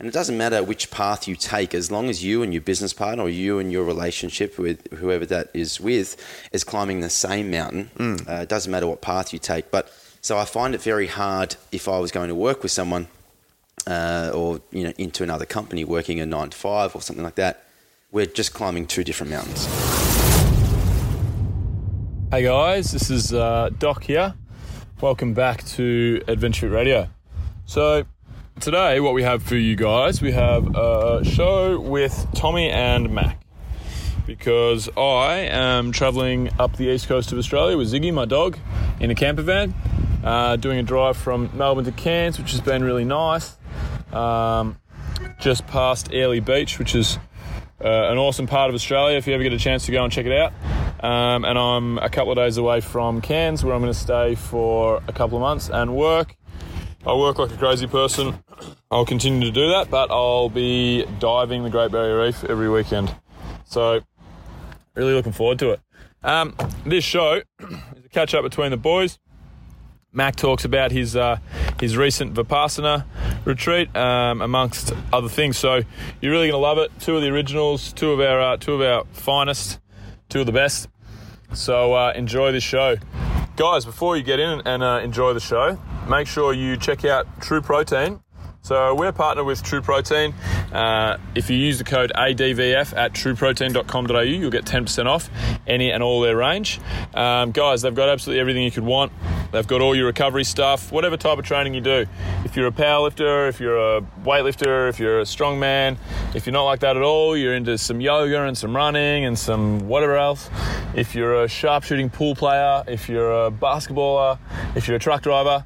And it doesn't matter which path you take, as long as you and your business partner or you and your relationship with whoever that is with is climbing the same mountain. Mm. Uh, it doesn't matter what path you take. But so I find it very hard if I was going to work with someone uh, or you know into another company working a nine to five or something like that. We're just climbing two different mountains. Hey guys, this is uh, Doc here. Welcome back to Adventure Radio. So, today, what we have for you guys, we have a show with Tommy and Mac. Because I am traveling up the east coast of Australia with Ziggy, my dog, in a camper van, uh, doing a drive from Melbourne to Cairns, which has been really nice. Um, just past Airlie Beach, which is uh, an awesome part of Australia. If you ever get a chance to go and check it out. Um, and I'm a couple of days away from Cairns, where I'm going to stay for a couple of months and work. I work like a crazy person. I'll continue to do that, but I'll be diving the Great Barrier Reef every weekend. So, really looking forward to it. Um, this show is a catch up between the boys. Mac talks about his uh, his recent Vipassana retreat, um, amongst other things. So you're really going to love it. Two of the originals, two of our uh, two of our finest, two of the best. So uh, enjoy this show, guys. Before you get in and uh, enjoy the show, make sure you check out True Protein. So we're partnered with True Protein. Uh, if you use the code ADVF at trueprotein.com.au, you'll get 10% off any and all their range. Um, guys, they've got absolutely everything you could want. They've got all your recovery stuff, whatever type of training you do. If you're a powerlifter, if you're a weightlifter, if you're a strongman, if you're not like that at all, you're into some yoga and some running and some whatever else. If you're a sharpshooting pool player, if you're a basketballer, if you're a truck driver,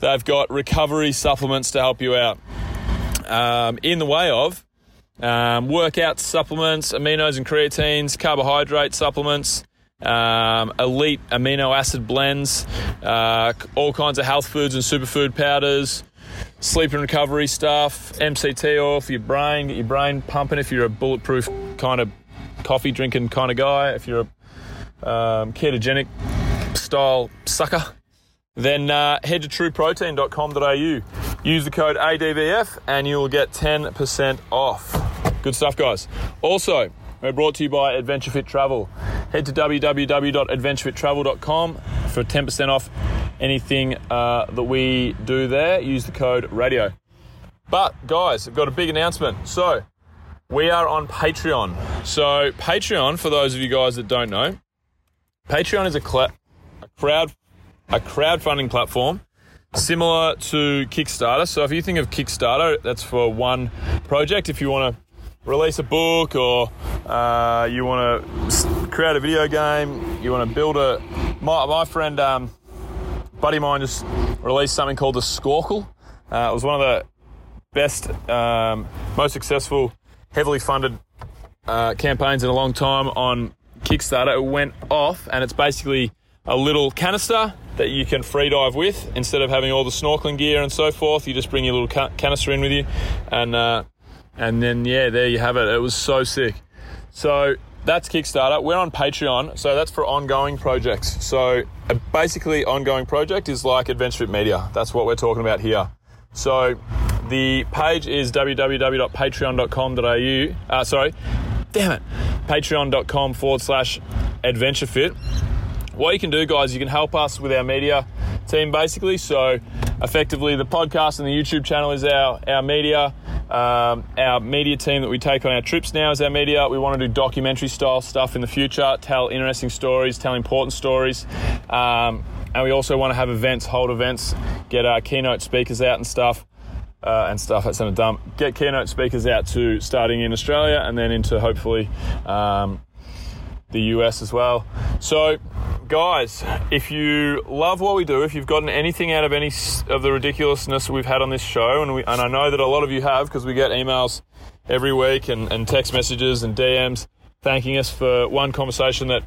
they've got recovery supplements to help you out. Um, in the way of um, workout supplements, aminos and creatines, carbohydrate supplements, um, elite amino acid blends, uh, all kinds of health foods and superfood powders, sleep and recovery stuff, MCT oil for your brain, get your brain pumping if you're a bulletproof kind of coffee drinking kind of guy, if you're a um, ketogenic style sucker then uh, head to trueprotein.com.au. Use the code ADVF and you'll get 10% off. Good stuff, guys. Also, we're brought to you by Adventure Fit Travel. Head to www.adventurefittravel.com for 10% off anything uh, that we do there. Use the code radio. But, guys, I've got a big announcement. So, we are on Patreon. So, Patreon, for those of you guys that don't know, Patreon is a, cl- a crowd a crowdfunding platform similar to Kickstarter. So if you think of Kickstarter, that's for one project. If you want to release a book or uh, you want to create a video game, you want to build a. My, my friend, um, buddy mine, just released something called the Scorkl. Uh, it was one of the best, um, most successful, heavily funded uh, campaigns in a long time on Kickstarter. It went off, and it's basically a little canister that you can free dive with instead of having all the snorkeling gear and so forth. You just bring your little ca- canister in with you, and uh, and then yeah, there you have it. It was so sick. So that's Kickstarter. We're on Patreon, so that's for ongoing projects. So a basically, ongoing project is like Adventure Media. That's what we're talking about here. So the page is www.patreon.com.au. Uh, sorry, damn it, patreon.com forward slash adventure fit what you can do, guys, you can help us with our media team basically. So, effectively, the podcast and the YouTube channel is our, our media. Um, our media team that we take on our trips now is our media. We want to do documentary style stuff in the future, tell interesting stories, tell important stories. Um, and we also want to have events, hold events, get our keynote speakers out and stuff. Uh, and stuff. That's in a dump. Get keynote speakers out to starting in Australia and then into hopefully um, the US as well. So, guys, if you love what we do, if you've gotten anything out of any of the ridiculousness we've had on this show, and, we, and I know that a lot of you have because we get emails every week and, and text messages and DMs thanking us for one conversation that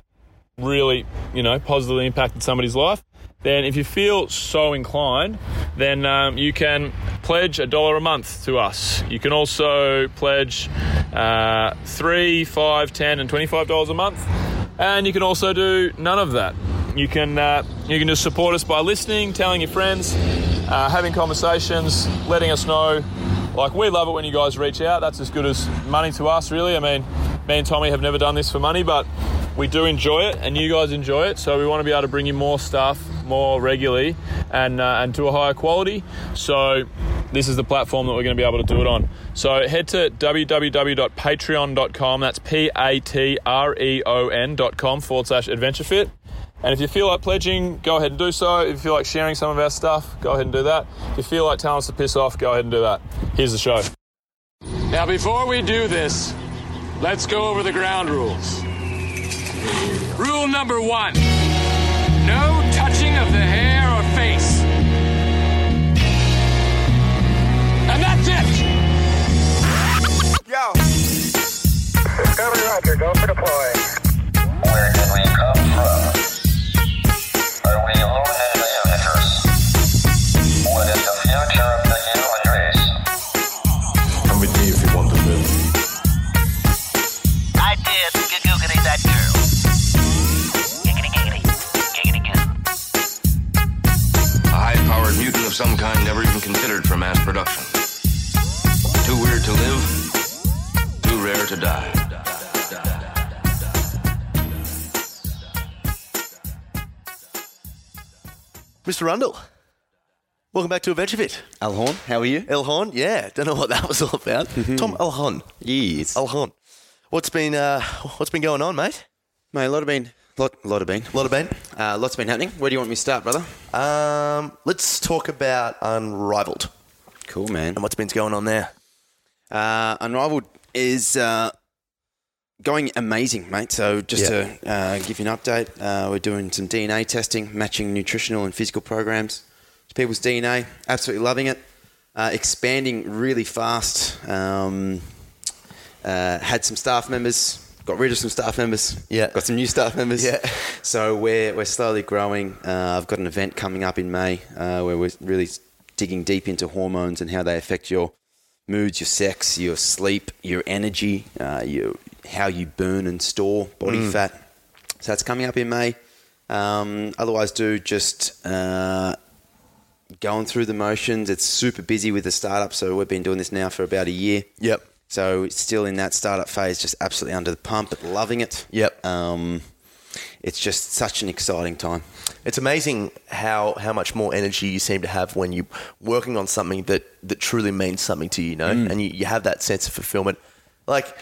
really, you know, positively impacted somebody's life, then if you feel so inclined, then um, you can pledge a dollar a month to us. You can also pledge uh, three, five, ten, and twenty-five dollars a month, and you can also do none of that. You can uh, you can just support us by listening, telling your friends, uh, having conversations, letting us know like we love it when you guys reach out. That's as good as money to us, really. I mean, me and Tommy have never done this for money, but we do enjoy it, and you guys enjoy it. So we want to be able to bring you more stuff more regularly and uh, and to a higher quality. So this is the platform that we're going to be able to do it on. So head to www.patreon.com. That's p a t r e o n.com forward slash adventure fit. And if you feel like pledging, go ahead and do so. If you feel like sharing some of our stuff, go ahead and do that. If you feel like telling us to piss off, go ahead and do that. Here's the show. Now, before we do this, let's go over the ground rules. Rule number one no of the hair or face. And that's it! Yo. Discovery Roger, go for deploy. Where did we come Mr. Rundle. Welcome back to Adventure Fit. Alhorn, how are you? El Horn, yeah, don't know what that was all about. Tom El Horn. Yes. El Horn. What's been uh, what's been going on, mate? Mate, a lot of been, lot, lot of been, A lot of been. uh, lots been happening. Where do you want me to start, brother? Um, let's talk about Unrivaled Cool, man. and what's been going on there. Uh, Unrivaled is uh, going amazing, mate. So just Yeah. to uh, give you an update, uh, we're doing some DNA testing, matching nutritional and physical programs to people's DNA. Absolutely loving it. Uh, expanding really fast. Um, uh, had some staff members. Got rid of some staff members. Yeah. Got some new staff members. Yeah. So we're, we're slowly growing. Uh, I've got an event coming up in May uh, where we're really digging deep into hormones and how they affect your moods, your sex, your sleep, your energy, uh, your, how you burn and store body fat. So that's coming up in May. Um, otherwise, do just uh, going through the motions. It's super busy with the startup, so we've been doing this now for about a year. Yep. So it's still in that startup phase, just absolutely under the pump, but loving it. Yep. Um, it's just such an exciting time. It's amazing how, how much more energy you seem to have when you're working on something that, that truly means something to you, you know, and you, you have that sense of fulfillment. Like,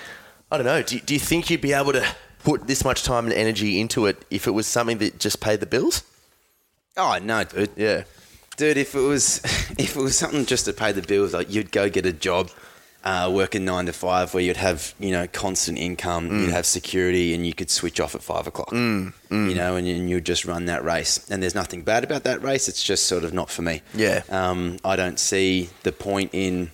I don't know, do, do you think you'd be able to put this much time and energy into it if it was something that just paid the bills? Oh no, dude. Yeah. Dude, if it was if it was something just to pay the bills, like you'd go get a job, uh, working nine to five, where you'd have you know constant income, Mm. you'd have security, and you could switch off at five o'clock. You know, and, and you'd just run that race. And there's nothing bad about that race. It's just sort of not for me. Yeah. Um, I don't see the point in.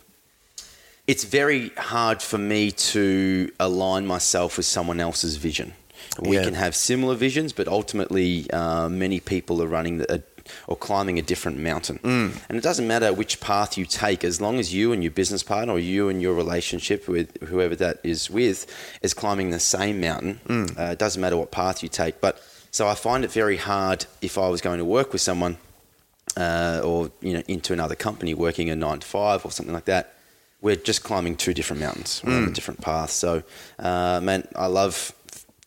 It's very hard for me to align myself with someone else's vision. We Yeah. can have similar visions, but ultimately, uh, many people are running the, or climbing a different mountain. And it doesn't matter which path you take, as long as you and your business partner, or you and your relationship with whoever that is with, is climbing the same mountain. Uh, it doesn't matter what path you take. But so I find it very hard if I was going to work with someone uh, or you know into another company working a nine to five or something like that. We're just climbing two different mountains. We're on a different path. So, uh, man, I love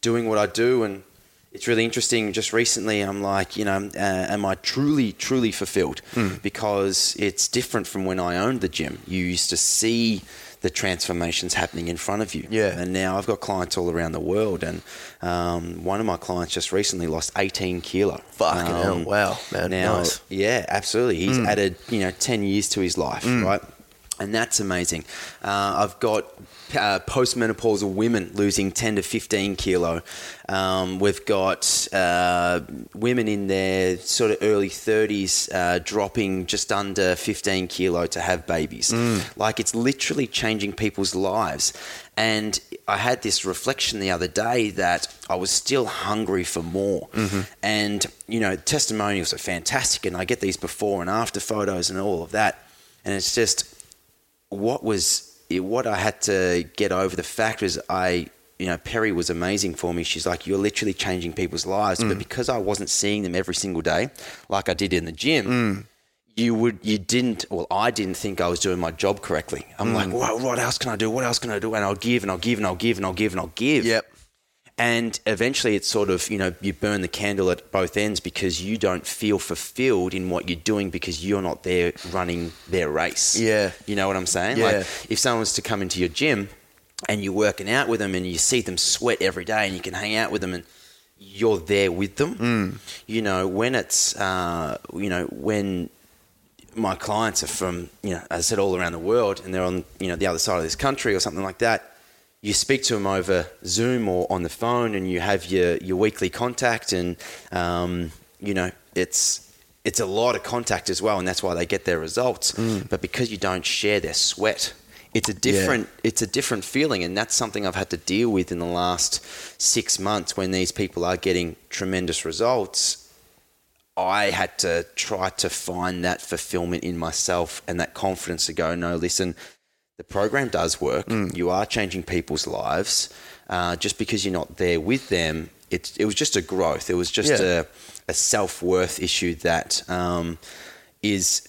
doing what I do, and it's really interesting. Just recently, I'm like, you know, uh, am I truly, truly fulfilled? Because it's different from when I owned the gym. You used to see the transformations happening in front of you. Yeah. And now I've got clients all around the world, and um, one of my clients just recently lost 18 kilo. Fucking hell. Um, Wow, man. Now, Nice. yeah, absolutely. He's Mm. added, you know, 10 years to his life, right? And that's amazing. Uh, I've got uh, postmenopausal women losing 10 to 15 kilo. Um, we've got uh, women in their sort of early 30s uh, dropping just under 15 kilo to have babies. Like it's literally changing people's lives. And I had this reflection the other day that I was still hungry for more. And, you know, testimonials are fantastic. And I get these before and after photos and all of that. And it's just, what was what I had to get over the fact is I you know Perry was amazing for me she's like you're literally changing people's lives but because I wasn't seeing them every single day like I did in the gym you would you didn't well I didn't think I was doing my job correctly. I'm Mm. like, what, what else can I do? What else can I do? And I'll give and I'll give and I'll give and I'll give and I'll give. Yep. And eventually it's sort of, you know, you burn the candle at both ends because you don't feel fulfilled in what you're doing because you're not there running their race. Yeah. You know what I'm saying? Yeah. Like if someone was to come into your gym and you're working out with them and you see them sweat every day and you can hang out with them and you're there with them. Mm. You know, when it's, uh, you know, when my clients are from, you know, as I said, all around the world and they're on, you know, the other side of this country or something like that, you speak to them over Zoom or on the phone and you have your, your weekly contact and, um, you know, it's, it's a lot of contact as well and that's why they get their results. But because you don't share their sweat, it's a different it's a different feeling and that's something I've had to deal with in the last six months when these people are getting tremendous results. I had to try to find that fulfillment in myself and that confidence to go, no, listen, the program does work. Mm. You are changing people's lives. Uh, just because you're not there with them, it, it was just a growth. It was just Yeah. a, a self worth issue that um, is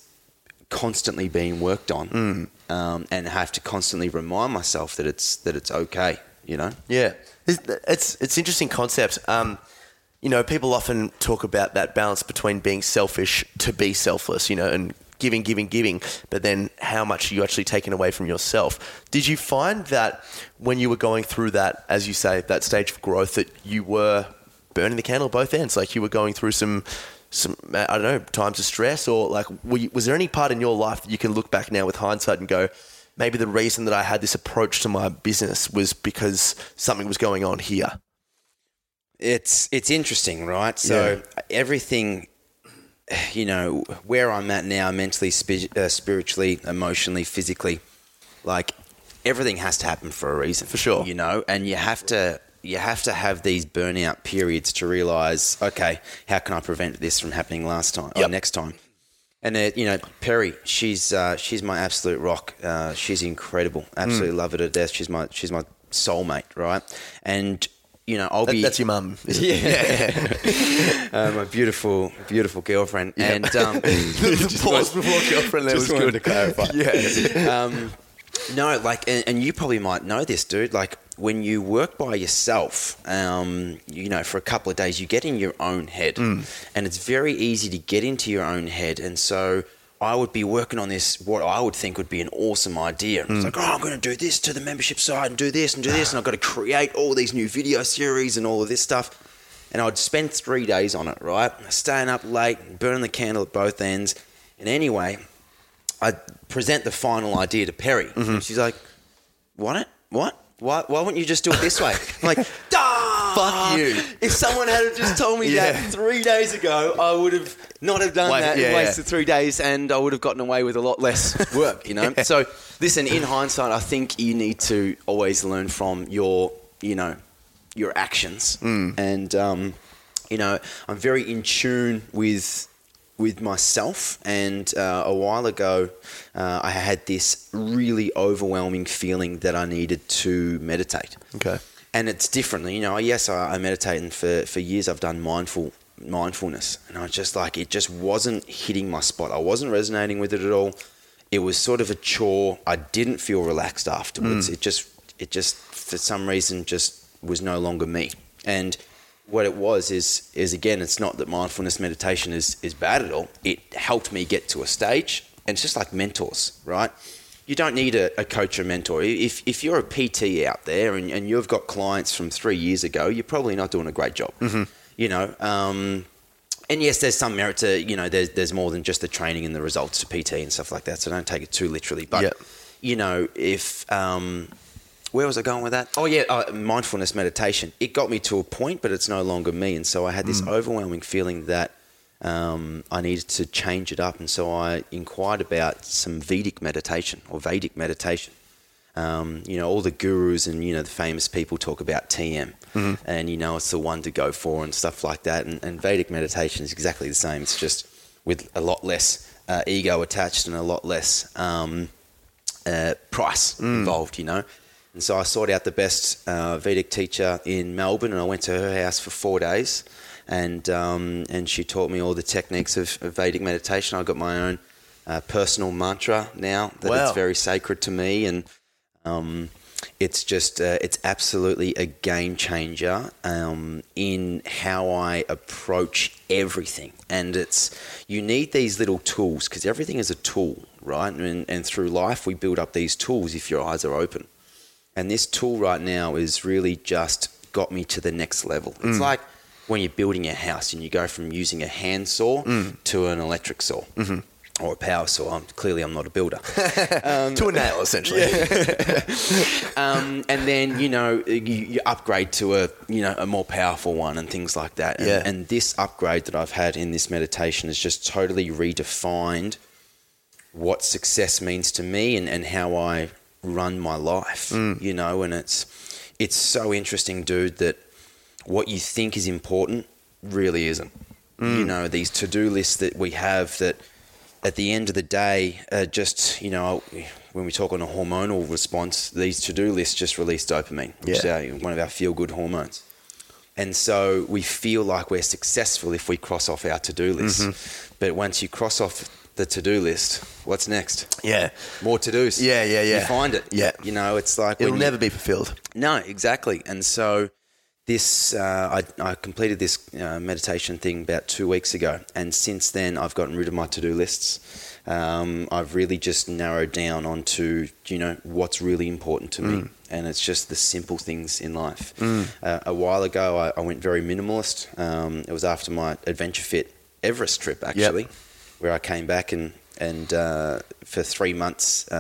constantly being worked on, Mm. um, and have to constantly remind myself that it's that it's okay. You know. Yeah, it's it's, it's interesting concept. Um, you know, people often talk about that balance between being selfish to be selfless. You know, and giving, giving, giving, but then how much are you actually taking away from yourself? Did you find that when you were going through that, as you say, that stage of growth, that you were burning the candle at both ends? Like you were going through some. Some, I don't know, times of stress, or like, were you, was there any part in your life that you can look back now with hindsight and go, maybe the reason that I had this approach to my business was because something was going on here. it's it's interesting, right? So everything, you know, where I'm at now, mentally, spi- uh, spiritually, emotionally, physically, like everything has to happen for a reason, For sure. You know, and you have to you have to have these burnout periods to realize, okay, how can I prevent this from happening last time or next time? And uh, you know, Perry, she's uh, she's my absolute rock. Uh, she's incredible. Mm. Absolutely love her to death. She's my she's my soulmate, right? And you know, I'll That- be that's your mum, yeah, uh, my beautiful, beautiful girlfriend. And um, the pause before girlfriend there was good. to clarify. Yeah. um, no, like, and, and you probably might know this, dude. Like, when you work by yourself, um, you know, for a couple of days, you get in your own head, Mm. and it's very easy to get into your own head. And so, I would be working on this, what I would think would be an awesome idea. Mm. It's like, oh, I'm going to do this to the membership side and do this and do this, and I've got to create all these new video series and all of this stuff. And I'd spend three days on it, right? Staying up late, burning the candle at both ends. And anyway, I present the final idea to Perry. Mm-hmm. And she's like, "What? What? Why? Why wouldn't you just do it this way?" I'm like, "Duh! Fuck you." If someone had just told me Yeah. that three days ago, I would have not have done Wait, that yeah, and yeah. wasted three days, and I would have gotten away with a lot less work. You know. So listen, in hindsight, I think you need to always learn from your, you know, your actions, Mm. and um, you know, I'm very in tune with with myself. And uh, a while ago, uh, I had this really overwhelming feeling that I needed to meditate. Okay. And it's different. You know, yes, I, I meditate, and for, for years I've done mindful mindfulness, and I was just like it just wasn't hitting my spot. I wasn't resonating with it at all. It was sort of a chore. I didn't feel relaxed afterwards. Mm. It just it just for some reason just was no longer me. And what it was is is again, it's not that mindfulness meditation is is bad at all. It helped me get to a stage, and it's just like mentors, right? You don't need a, a coach or mentor. If if you're a PT out there and, and you've got clients from three years ago, you're probably not doing a great job. You know. Um, and yes, there's some merit to you know. There's there's more than just the training and the results to PT and stuff like that. So don't take it too literally. But Yep. you know, if um, where was I going with that? Oh yeah, uh, mindfulness meditation. It got me to a point, but it's no longer me. And so I had this overwhelming feeling that um, I needed to change it up. And so I inquired about some Vedic meditation or Vedic meditation. Um, you know, all the gurus and you know the famous people talk about TM, and you know it's the one to go for and stuff like that. And, and Vedic meditation is exactly the same. It's just with a lot less uh, ego attached and a lot less um, uh, price involved, you know. And so I sought out the best uh, Vedic teacher in Melbourne, and I went to her house for four days, and um, and she taught me all the techniques of, of Vedic meditation. I've got my own uh, personal mantra now that Wow. it's very sacred to me, and um, it's just uh, it's absolutely a game changer um, in how I approach everything. And it's you need these little tools because everything is a tool, right? And, and through life, we build up these tools if your eyes are open. And this tool right now is really just got me to the next level. It's like when you're building a house and you go from using a hand saw to an electric saw. Or a power saw. I'm, clearly, I'm not a builder. to a nail, essentially. um, and then you know you, you upgrade to a you know a more powerful one and things like that. And, Yeah. and this upgrade that I've had in this meditation has just totally redefined what success means to me and, and how I run my life. Mm. You know, and it's it's so interesting, dude, that what you think is important really isn't. Mm. You know, these to do lists that we have that at the end of the day, uh, just, you know, when we talk on a hormonal response, these to do lists just release dopamine, which Yeah. is one of our feel good hormones. And so we feel like we're successful if we cross off our to do list. Mm-hmm. But once you cross off the to do list, what's next? yeah. More to dos. Yeah, yeah, yeah. You find it. Yeah. You know, it's like It'll when you- never be fulfilled. no, exactly. And so this, uh, I, I completed this uh, meditation thing about two weeks ago, and since then I've gotten rid of my to-do lists. Um, I've really just narrowed down onto you know what's really important to me, and it's just the simple things in life. Uh, a while ago, I, I went very minimalist. Um, it was after my Adventure Fit Everest trip, actually, where I came back and and uh, for three months.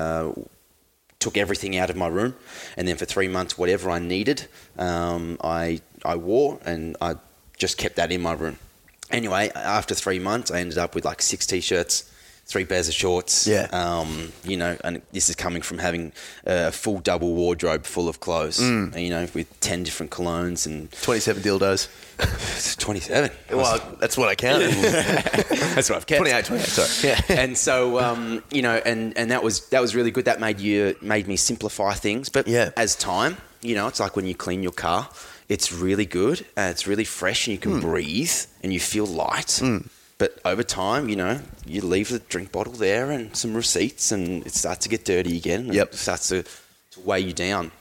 Took everything out of my room, and then for three months, whatever I needed, um, I I wore, and I just kept that in my room. Anyway, after three months, I ended up with like six t-shirts, three pairs of shorts. Yeah. Um, you know, and this is coming from having a full double wardrobe full of clothes. Mm. You know, with ten different colognes and 27 dildos. twenty-seven. Well, that's what I counted. That's what I've kept. 28, 28, sorry. Yeah. and so um, you know, and and that was that was really good. That made you made me simplify things. But Yeah. as time, you know, it's like when you clean your car, it's really good. Uh, it's really fresh, and you can breathe, and you feel light. But over time, you know, you leave the drink bottle there and some receipts, and it starts to get dirty again. And Yep. It starts to, to weigh you down.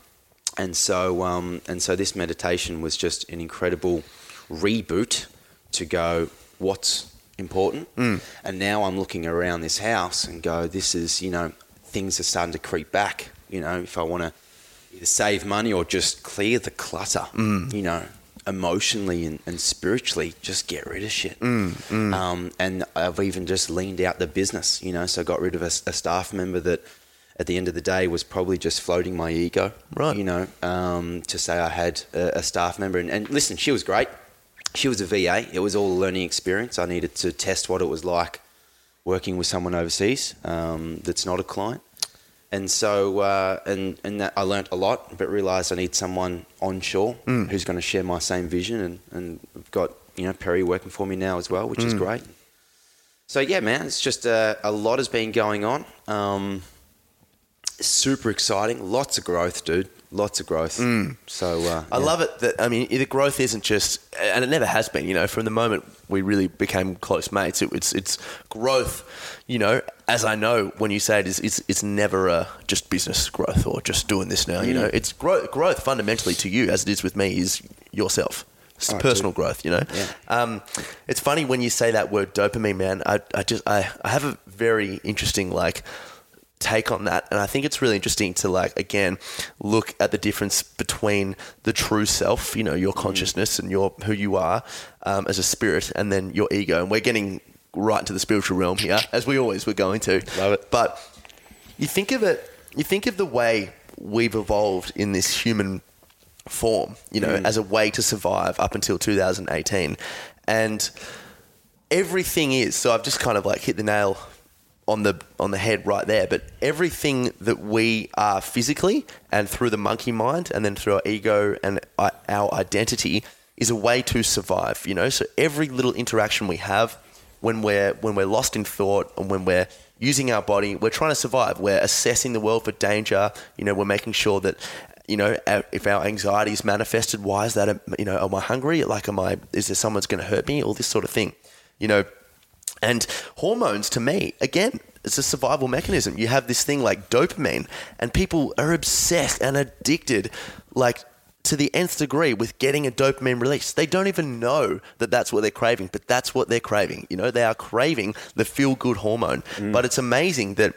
And so, um, and so, this meditation was just an incredible reboot to go, what's important? And now I'm looking around this house and go, this is, you know, things are starting to creep back. You know, if I want to either save money or just clear the clutter, you know, emotionally and, and spiritually, just get rid of shit. Um, and I've even just leaned out the business, you know, so I got rid of a, a staff member that at the end of the day was probably just floating my ego, Right. You know, um, to say I had a, a staff member. And, and listen, she was great. She was a VA. It was all a learning experience. I needed to test what it was like working with someone overseas um, that's not a client. And so, uh, and and that I learnt a lot, but realised I need someone onshore who's going to share my same vision. And and I've got you know Perry working for me now as well, which is great. So yeah, man, it's just uh, a lot has been going on. Um, super exciting, lots of growth, dude. Lots of growth. So uh, I yeah. love it that I mean the growth isn't just and it never has been you know from the moment we really became close mates it, it's it's growth you know as I know when you say it is it's, it's never a just business growth or just doing this now you know it's growth growth fundamentally to you as it is with me is yourself it's Oh, personal growth you know Yeah. um, it's funny when you say that word dopamine man I, I just I, I have a very interesting like take on that. And i think it's really interesting to like again look at the difference between the true self you know your consciousness and your who you are um, as a spirit and then your ego. And we're getting right into the spiritual realm here as we always were going to. Love it. but you think of it you think of the way we've evolved in this human form you know as a way to survive up until 2018 and everything is so i've just kind of like hit the nail on the on the head right there but everything that we are physically and through the monkey mind and then through our ego and our identity is a way to survive you know so every little interaction we have when we're when we're lost in thought and when we're using our body we're trying to survive we're assessing the world for danger you know we're making sure that you know, if our anxiety is manifested, why is that? You know, am I hungry? Like, am I? Is there someone's going to hurt me? All this sort of thing, you know. And hormones, to me, again, it's a survival mechanism. You have this thing like dopamine, and people are obsessed and addicted, like to the nth degree with getting a dopamine release. They don't even know that that's what they're craving, but that's what they're craving. You know, they are craving the feel good hormone. Mm. But it's amazing that,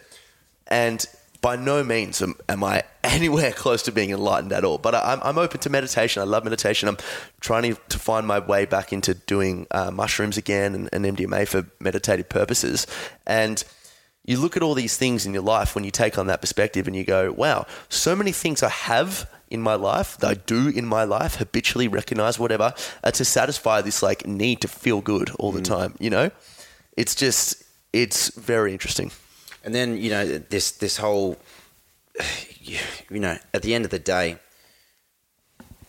and by no means am, am I anywhere close to being enlightened at all. But I, I'm, I'm open to meditation. I love meditation. I'm trying to, find my way back into doing uh, mushrooms again and, and MDMA for meditative purposes. And you look at all these things in your life when you take on that perspective and you go, wow, so many things I have in my life that I do in my life, habitually recognize whatever, uh, to satisfy this like need to feel good all the time. You know, it's just, it's very interesting. And then you know this this whole, you know, at the end of the day,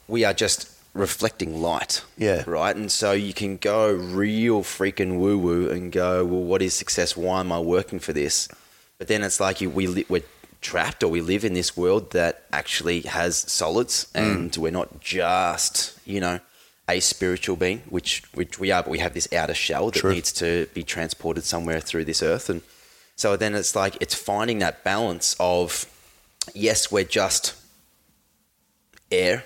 we are just reflecting light. Yeah. Right. And so you can go real freaking woo woo and go, well, what is success? Why am I working for this? But then it's like you, we li- we're trapped or we live in this world that actually has solids, mm. and we're not just you know a spiritual being, which which we are, but we have this outer shell that True. needs to be transported somewhere through this earth and. So then it's like it's finding that balance of yes, we're just air,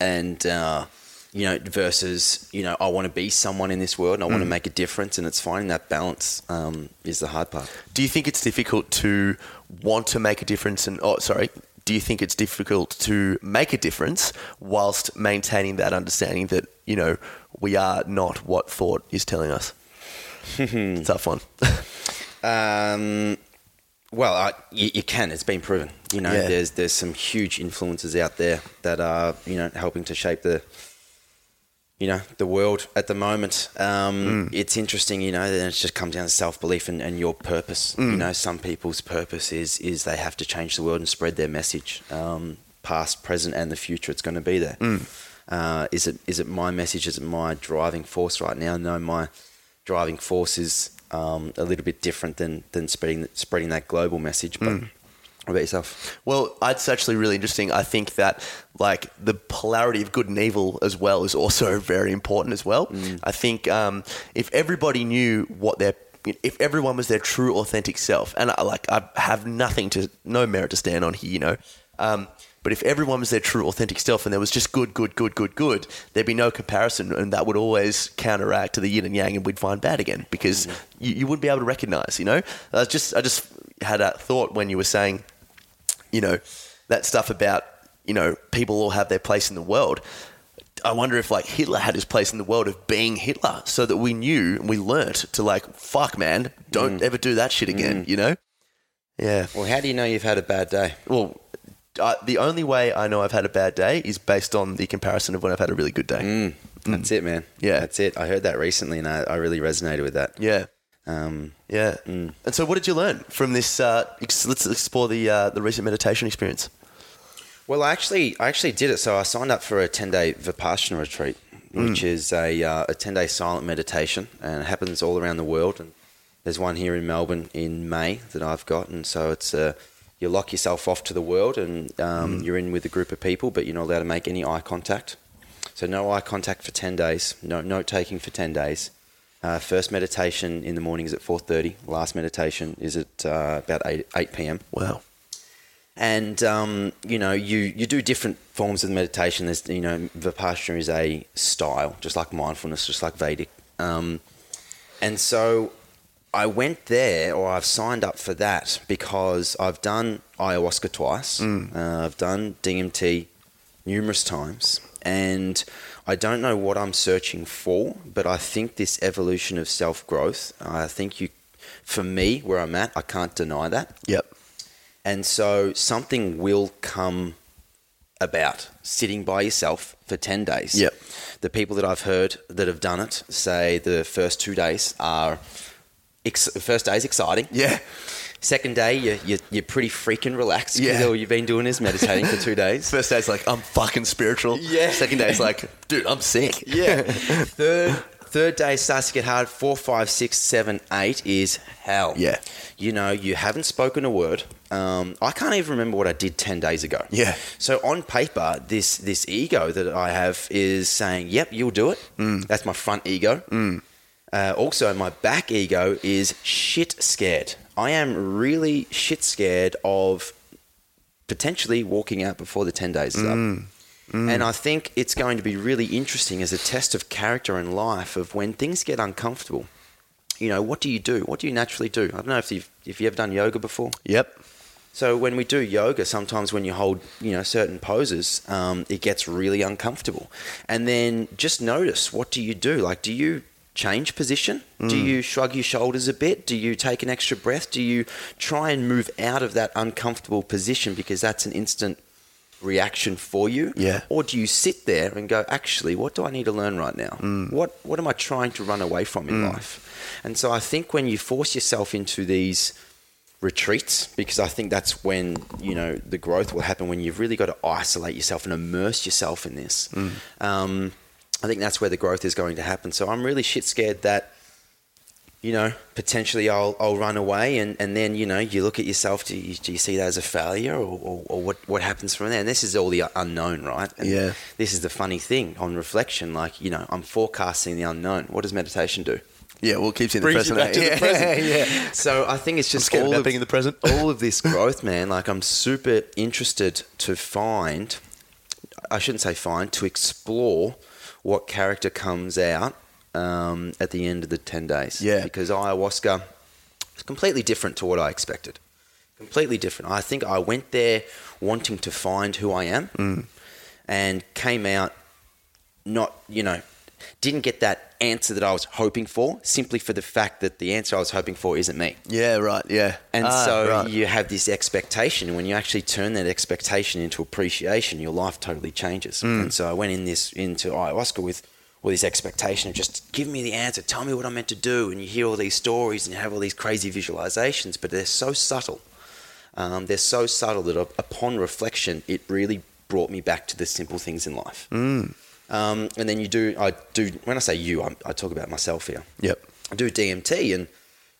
and uh, you know, versus you know, I want to be someone in this world and I want to make a difference, and it's finding that balance um, is the hard part. Do you think it's difficult to want to make a difference? And oh, sorry, do you think it's difficult to make a difference whilst maintaining that understanding that you know we are not what thought is telling us? it's Tough one. Um, well, I, you, you can. It's been proven. You know, Yeah. there's there's some huge influences out there that are you know helping to shape the you know the world at the moment. Um, It's interesting, you know, that it just comes down to self belief and, and your purpose. You know, some people's purpose is is they have to change the world and spread their message, um, past, present, and the future. It's going to be there. Uh, is it is it my message? Is it my driving force right now? No, my driving force is um, a little bit different than than spreading spreading that global message. But what about yourself? Well, it's actually really interesting. I think that like the polarity of good and evil as well is also very important as well. I think um, if everybody knew what their if everyone was their true authentic self, and I, like I have nothing to no merit to stand on here, you know. Um, but if everyone was their true authentic self and there was just good, good, good, good, good, there'd be no comparison, and that would always counteract to the yin and yang, and we'd find bad again because mm-hmm. you, you wouldn't be able to recognize. You know, I just I just had that thought when you were saying you know, that stuff about, you know, people all have their place in the world. I wonder if like Hitler had his place in the world of being Hitler so that we knew and we learnt to like, fuck man, don't mm. ever do that shit again, mm. you know? Yeah. Well, how do you know you've had a bad day? Well, uh, the only way I know I've had a bad day is based on the comparison of when I've had a really good day. That's it, man. Yeah. that's it. I heard that recently, and I, I really resonated with that. Yeah. Um, Yeah. And so what did you learn from this? Uh, ex- let's explore the, uh, the recent meditation experience. Well, I actually, I actually did it. So I signed up for a ten day vipassana retreat, which is a uh, a ten day silent meditation, and it happens all around the world. And there's one here in Melbourne in May that I've got, and so it's uh, you lock yourself off to the world, and um, you're in with a group of people, but you're not allowed to make any eye contact. So no eye contact for ten days, no note taking for ten days. Uh, first meditation in the morning is at four thirty. Last meditation is at uh, about eight eight p.m Wow. and um, you know you you do different forms of meditation. There's you know vipassana is a style, just like mindfulness, just like Vedic. Um, and so I went there, or I've signed up for that because I've done ayahuasca twice. Uh, I've done DMT numerous times, and I don't know what I'm searching for, but I think this evolution of self growth. I think you, for me, where I'm at, I can't deny that. Yep. And so something will come about sitting by yourself for 10 days. Yep. The people that I've heard that have done it say the first two days are, ex- first day is exciting. Yeah. Second day, you're, you're, you're pretty freaking relaxed. 'cause Yeah. All you've been doing is meditating for two days. First day's like, I'm fucking spiritual. Yeah. Second day's like, dude, I'm sick. Yeah. third, third day starts to get hard. Four, five, six, seven, eight is hell. Yeah. You know, you haven't spoken a word. Um, I can't even remember what I did 10 days ago. Yeah. So on paper, this this ego that I have is saying, yep, you'll do it. Mm. That's my front ego. Uh, also, my back ego is shit scared. I am really shit scared of potentially walking out before the 10 days is up. And I think it's going to be really interesting as a test of character and life of when things get uncomfortable. You know, what do you do? What do you naturally do? I don't know if you've, if you ever done yoga before. Yep. So when we do yoga, sometimes when you hold, you know, certain poses, um, it gets really uncomfortable. And then just notice what do you do? Like, do you change position? Do mm. you shrug your shoulders a bit? Do you take an extra breath? Do you try and move out of that uncomfortable position because that's an instant reaction for you? Yeah. Or do you sit there and go, actually, what do I need to learn right now? Mm. What What am I trying to run away from in mm. life? And so I think when you force yourself into these retreats because I think that's when you know the growth will happen when you've really got to isolate yourself and immerse yourself in this. Um, I think that's where the growth is going to happen. So I'm really shit scared that you know potentially I'll I'll run away and, and then you know you look at yourself do you, do you see that as a failure or, or, or what what happens from there? And this is all the unknown, right? And Yeah. This is the funny thing on reflection. Like you know I'm forecasting the unknown. What does meditation do? Yeah, well, it keeps you in the Brings you present. back to the yeah, present. yeah. So I think it's just all of, being in the present. all of this growth, man. Like I'm super interested to find. I shouldn't say find to explore what character comes out um, at the end of the ten days. Yeah. because ayahuasca is completely different to what I expected. Completely different. I think I went there wanting to find who I am, Mm. and came out not you know didn't get that answer that I was hoping for simply for the fact that the answer I was hoping for isn't me. Yeah, right. Yeah. And Ah, so right. you have this expectation, and when you actually turn that expectation into appreciation, your life totally changes. Mm. And so I went in this into ayahuasca with all this expectation of just give me the answer, tell me what I'm meant to do, and you hear all these stories and you have all these crazy visualizations, but they're so subtle. Um, they're so subtle that upon reflection, it really brought me back to the simple things in life. Mm. Um, and then you do, I do. When I say you, I'm, I talk about myself here. Yep. I do DMT, and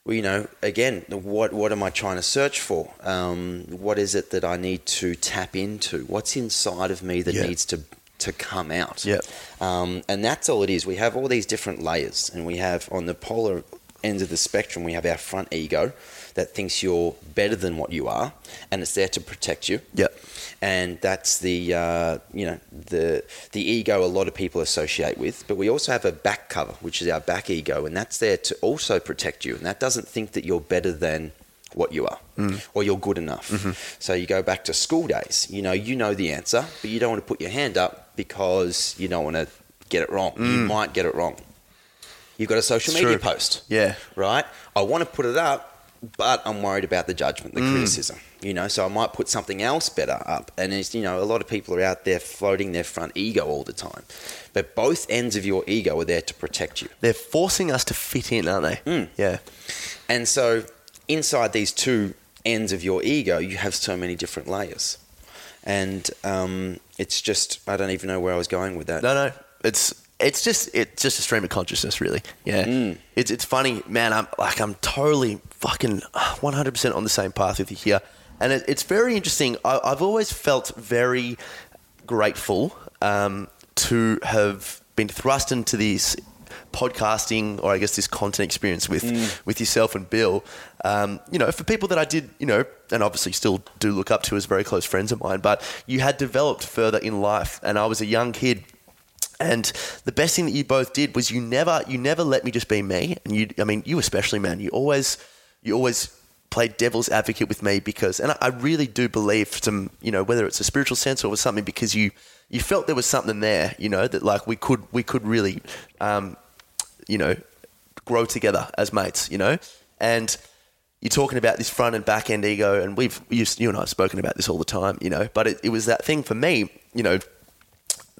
well, you know, again, what what am I trying to search for? Um, what is it that I need to tap into? What's inside of me that Yeah. needs to to come out? Yep. Um, and that's all it is. We have all these different layers, and we have on the polar ends of the spectrum, we have our front ego that thinks you're better than what you are, and it's there to protect you Yep. And that's the uh, you know the the ego a lot of people associate with. But we also have a back cover, which is our back ego, and that's there to also protect you. And that doesn't think that you're better than what you are or you're good enough. So you go back to school days. You know you know the answer, but you don't want to put your hand up because you don't want to get it wrong. You might get it wrong. You've got a social It's media true. post Yeah. right? I want to put it up, but I'm worried about the judgment, Mm. the criticism. You know, so I might put something else better up. And it's, you know, a lot of people are out there floating their front ego all the time. But both ends of your ego are there to protect you. They're forcing us to fit in, aren't they? Mm. Yeah. And so inside these two ends of your ego, you have so many different layers. And um, it's just, I don't even know where I was going with that. No, no. It's it's just it's just a stream of consciousness, really. Yeah. Mm. It's it's funny, man. I'm like I'm totally fucking 100 percent on the same path with you here, and it, it's very interesting. I, I've always felt very grateful um, to have been thrust into this podcasting or I guess this content experience with with yourself and Bill. Um, you know, for people that I did, you know, and obviously still do look up to as very close friends of mine, but you had developed further in life, and I was a young kid. And the best thing that you both did was you never you never let me just be me. And you, I mean, you especially, man. You always you always played devil's advocate with me because, and I, really do believe some, you know, whether it's a spiritual sense or something because you you felt there was something there, you know, that like we could we could really, um, you know, grow together as mates, you know, and you're talking about this front and back end ego, and we've you, you and I have spoken about this all the time, you know. But it, it was that thing for me, you know,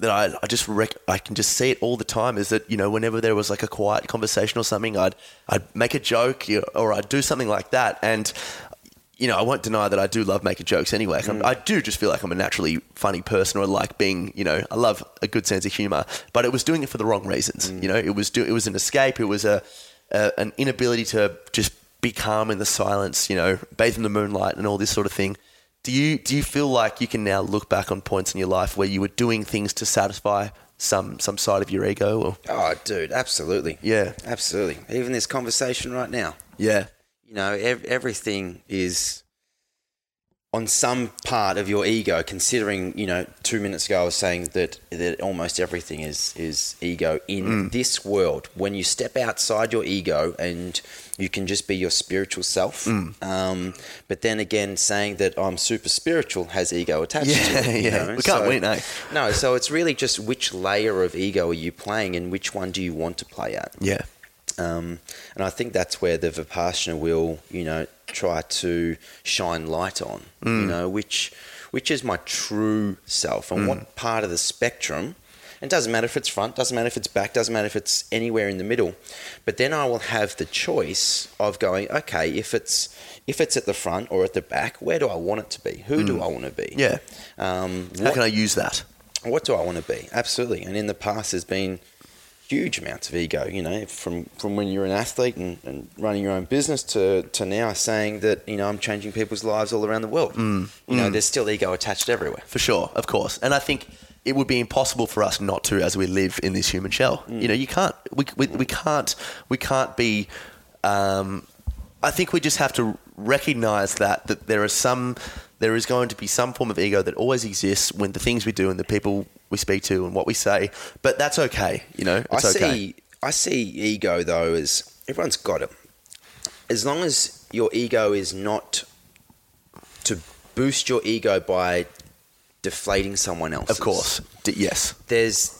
that I, I just rec- I can just see it all the time. Is that you know whenever there was like a quiet conversation or something, I'd I'd make a joke or I'd do something like that, and you know I won't deny that I do love making jokes anyway. Like, I'm- mm. do just feel like I'm a naturally funny person, or like being you know I love a good sense of humor, but it was doing it for the wrong reasons. Mm. You know, it was do it was an escape. It was a, a an inability to just be calm in the silence. You know, bathe in the moonlight and all this sort of thing. Do you do you feel like you can now look back on points in your life where you were doing things to satisfy some some side of your ego or Oh, dude, absolutely. Yeah. absolutely. Even this conversation right now. yeah you know, ev- everything is on some part of your ego. Considering, you know, two minutes ago I was saying that that almost everything is is ego in this world. When you step outside your ego and you can just be your spiritual self. Um, but then again, saying that I'm super spiritual has ego attached to Yeah, it. you yeah. know? We can't win, eh? No, so it's really just which layer of ego are you playing and which one do you want to play at? yeah Um, and I think that's where the Vipassana will, you know, try to shine light on, you mm. know, which which is my true self and mm. what part of the spectrum. It doesn't matter if it's front, doesn't matter if it's back, doesn't matter if it's anywhere in the middle. But then I will have the choice of going, okay, if it's if it's at the front or at the back, where do I want it to be? Who do mm. I want to be? yeah Um, how what- can i use that what do I want to be? Absolutely. And in the past, there's been huge amounts of ego, you know, from, from when you're an athlete and, and running your own business to, to now saying that, you know, I'm changing people's lives all around the world. Mm. You know, there's still ego attached everywhere. For sure, of course. And I think it would be impossible for us not to as we live in this human shell. You know, you can't we, we, we can't we can't be um, I think we just have to recognize that that there are some there is going to be some form of ego that always exists when the things we do and the people we speak to and what we say, but that's okay, you know. It's I okay. see, I see ego, though, as everyone's got it. As long as your ego is not to boost your ego by deflating someone else. Of course. D- yes. there's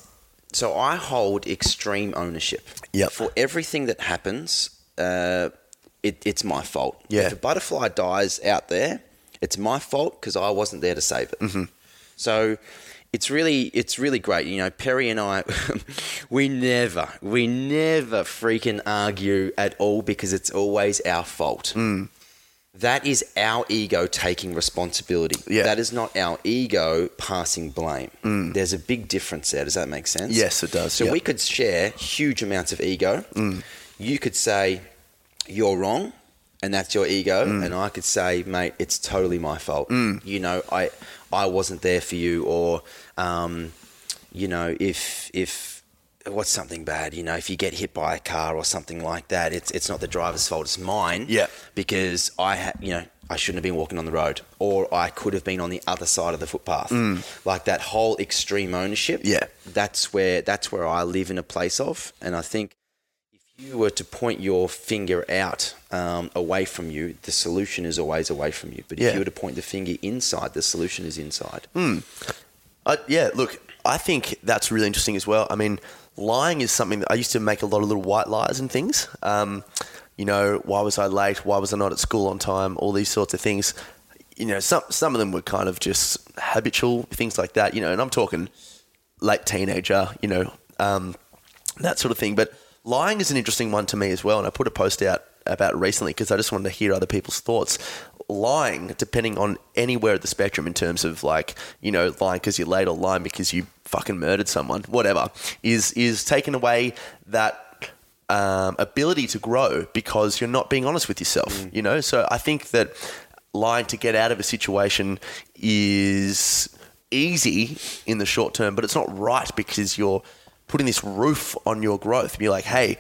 so I hold extreme ownership. Yep. For everything that happens, uh, it, it's my fault. Yeah. If a butterfly dies out there, it's my fault because I wasn't there to save it. Mm-hmm. So it's really it's really great. You know, Perry and I, we never we never freaking argue at all because it's always our fault. Mm. That is our ego taking responsibility. Yeah. That is not our ego passing blame. There's a big difference there. Does that make sense? Mm. Yes, it does, So. Mm. we could share huge amounts of ego. You could say, you're wrong, and that's your ego. Mm. And I could say, mate, it's totally my fault. You know, I I wasn't there for you, or um, you know, if if what's something bad, you know, if you get hit by a car or something like that, it's it's not the driver's fault, it's mine. Yeah. Because I had, you know, I shouldn't have been walking on the road, or I could have been on the other side of the footpath. Like that whole extreme ownership. Mm. Yeah. That's where that's where I live in a place of, and I think you were to point your finger out um, away from you, the solution is always away from you. But if Yeah. you were to point the finger inside, the solution is inside. Uh, yeah, look, I think that's really interesting as well. I mean, lying is something that I used to make a lot of little white lies and things. Um, you know, why was I late? Why was I not at school on time? All these sorts of things. You know, some some of them were kind of just habitual things like that. You know, and I'm talking late teenager. You know, um, that sort of thing. But lying is an interesting one to me as well. And I put a post out about recently because I just wanted to hear other people's thoughts. Lying, depending on anywhere of the spectrum in terms of like, you know, lying because you're late or lying because you fucking murdered someone, whatever, is is taking away that um, ability to grow because you're not being honest with yourself. You know, so I think that lying to get out of a situation is easy in the short term, but it's not right because you're putting this roof on your growth. Be like, hey,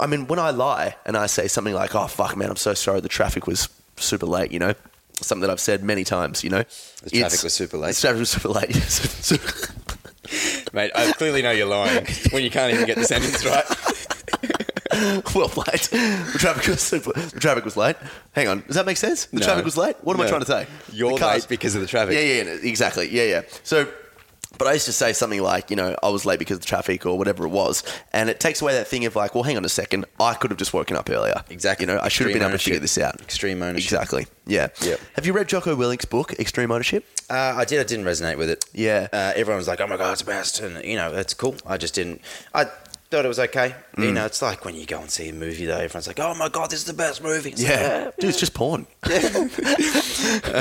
I mean, when I lie and I say something like, "Oh fuck, man, I'm so sorry, the traffic was super late," you know, something that I've said many times, you know, The traffic It's- was super late. The traffic was super late. Mate, I clearly know you're lying when you can't even get the sentence right. well played. The traffic was super, the traffic was late. Hang on, does that make sense? The No. traffic was late. What am I trying to say? You're late because of the traffic. Yeah, yeah, yeah, exactly. Yeah, yeah. So, but I used to say something like, you know, I was late because of traffic or whatever it was, and it takes away that thing of like, well, hang on a second, I could have just woken up earlier. Exactly. You know, I should have been able to figure this out. Extreme ownership. Exactly. Yeah. Yep. Have you read Jocko Willink's book, Extreme Ownership? Uh, I did. I didn't resonate with it. Yeah. Uh, everyone was like, "Oh my god, it's the best," and you know, it's cool. I just didn't. I thought it was okay. Mm. You know, it's like when you go and see a movie, though. Everyone's like, "Oh my god, this is the best movie." It's like, Yeah. Dude, it's just porn. I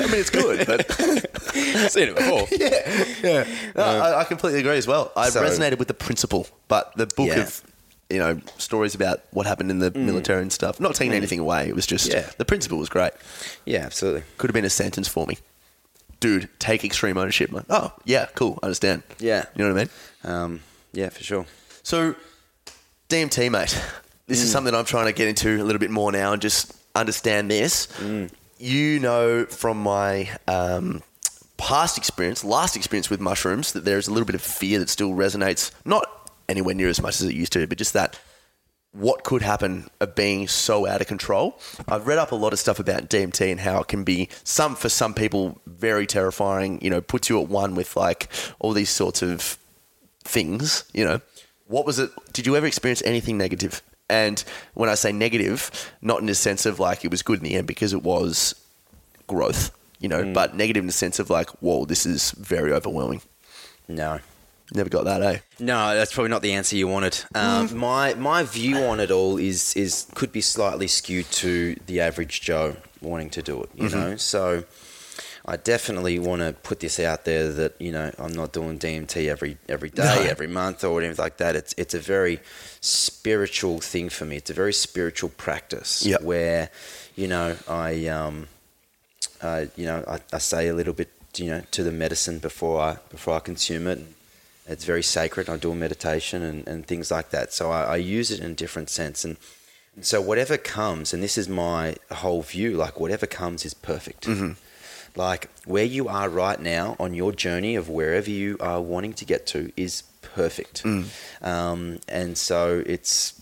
mean, it's good, but seen it before. yeah, yeah. No, I, I completely agree as well. I So- resonated with the principle, but the book Yeah. of you know stories about what happened in the military and stuff. Not taking anything away. It was just Yeah. the principle was great. Yeah, absolutely. Could have been a sentence for me. Dude, take extreme ownership. Like, oh yeah, cool, understand. Yeah. you know what I mean. Um, Yeah, for sure. So, DMT, mate. This is something I'm trying to get into a little bit more now and just understand this. You know from my um, past experience, last experience with mushrooms, that there's a little bit of fear that still resonates, not anywhere near as much as it used to, but just that what could happen of being so out of control. I've read up a lot of stuff about DMT and how it can be some for some people very terrifying. You know, puts you at one with like all these sorts of things. You know, what was it? Did you ever experience anything negative? And when I say negative, not in the sense of like it was good in the end because it was growth. You know, but negative in the sense of like, whoa, this is very overwhelming. No. Never got that, eh? No, that's probably not the answer you wanted. Um, my my view on it all is is could be slightly skewed to the average Joe wanting to do it. You know, so I definitely want to put this out there that you know I'm not doing DMT every every day, No. every month, or anything like that. It's it's a very spiritual thing for me. It's a very spiritual practice Yep. where you know I um uh, you know I, I say a little bit you know to the medicine before I before I consume it. It's very sacred. I do a meditation and, and things like that. So I, I use it in a different sense. And, and so whatever comes, and this is my whole view, like whatever comes is perfect. Like where you are right now on your journey of wherever you are wanting to get to is perfect. Um, and so it's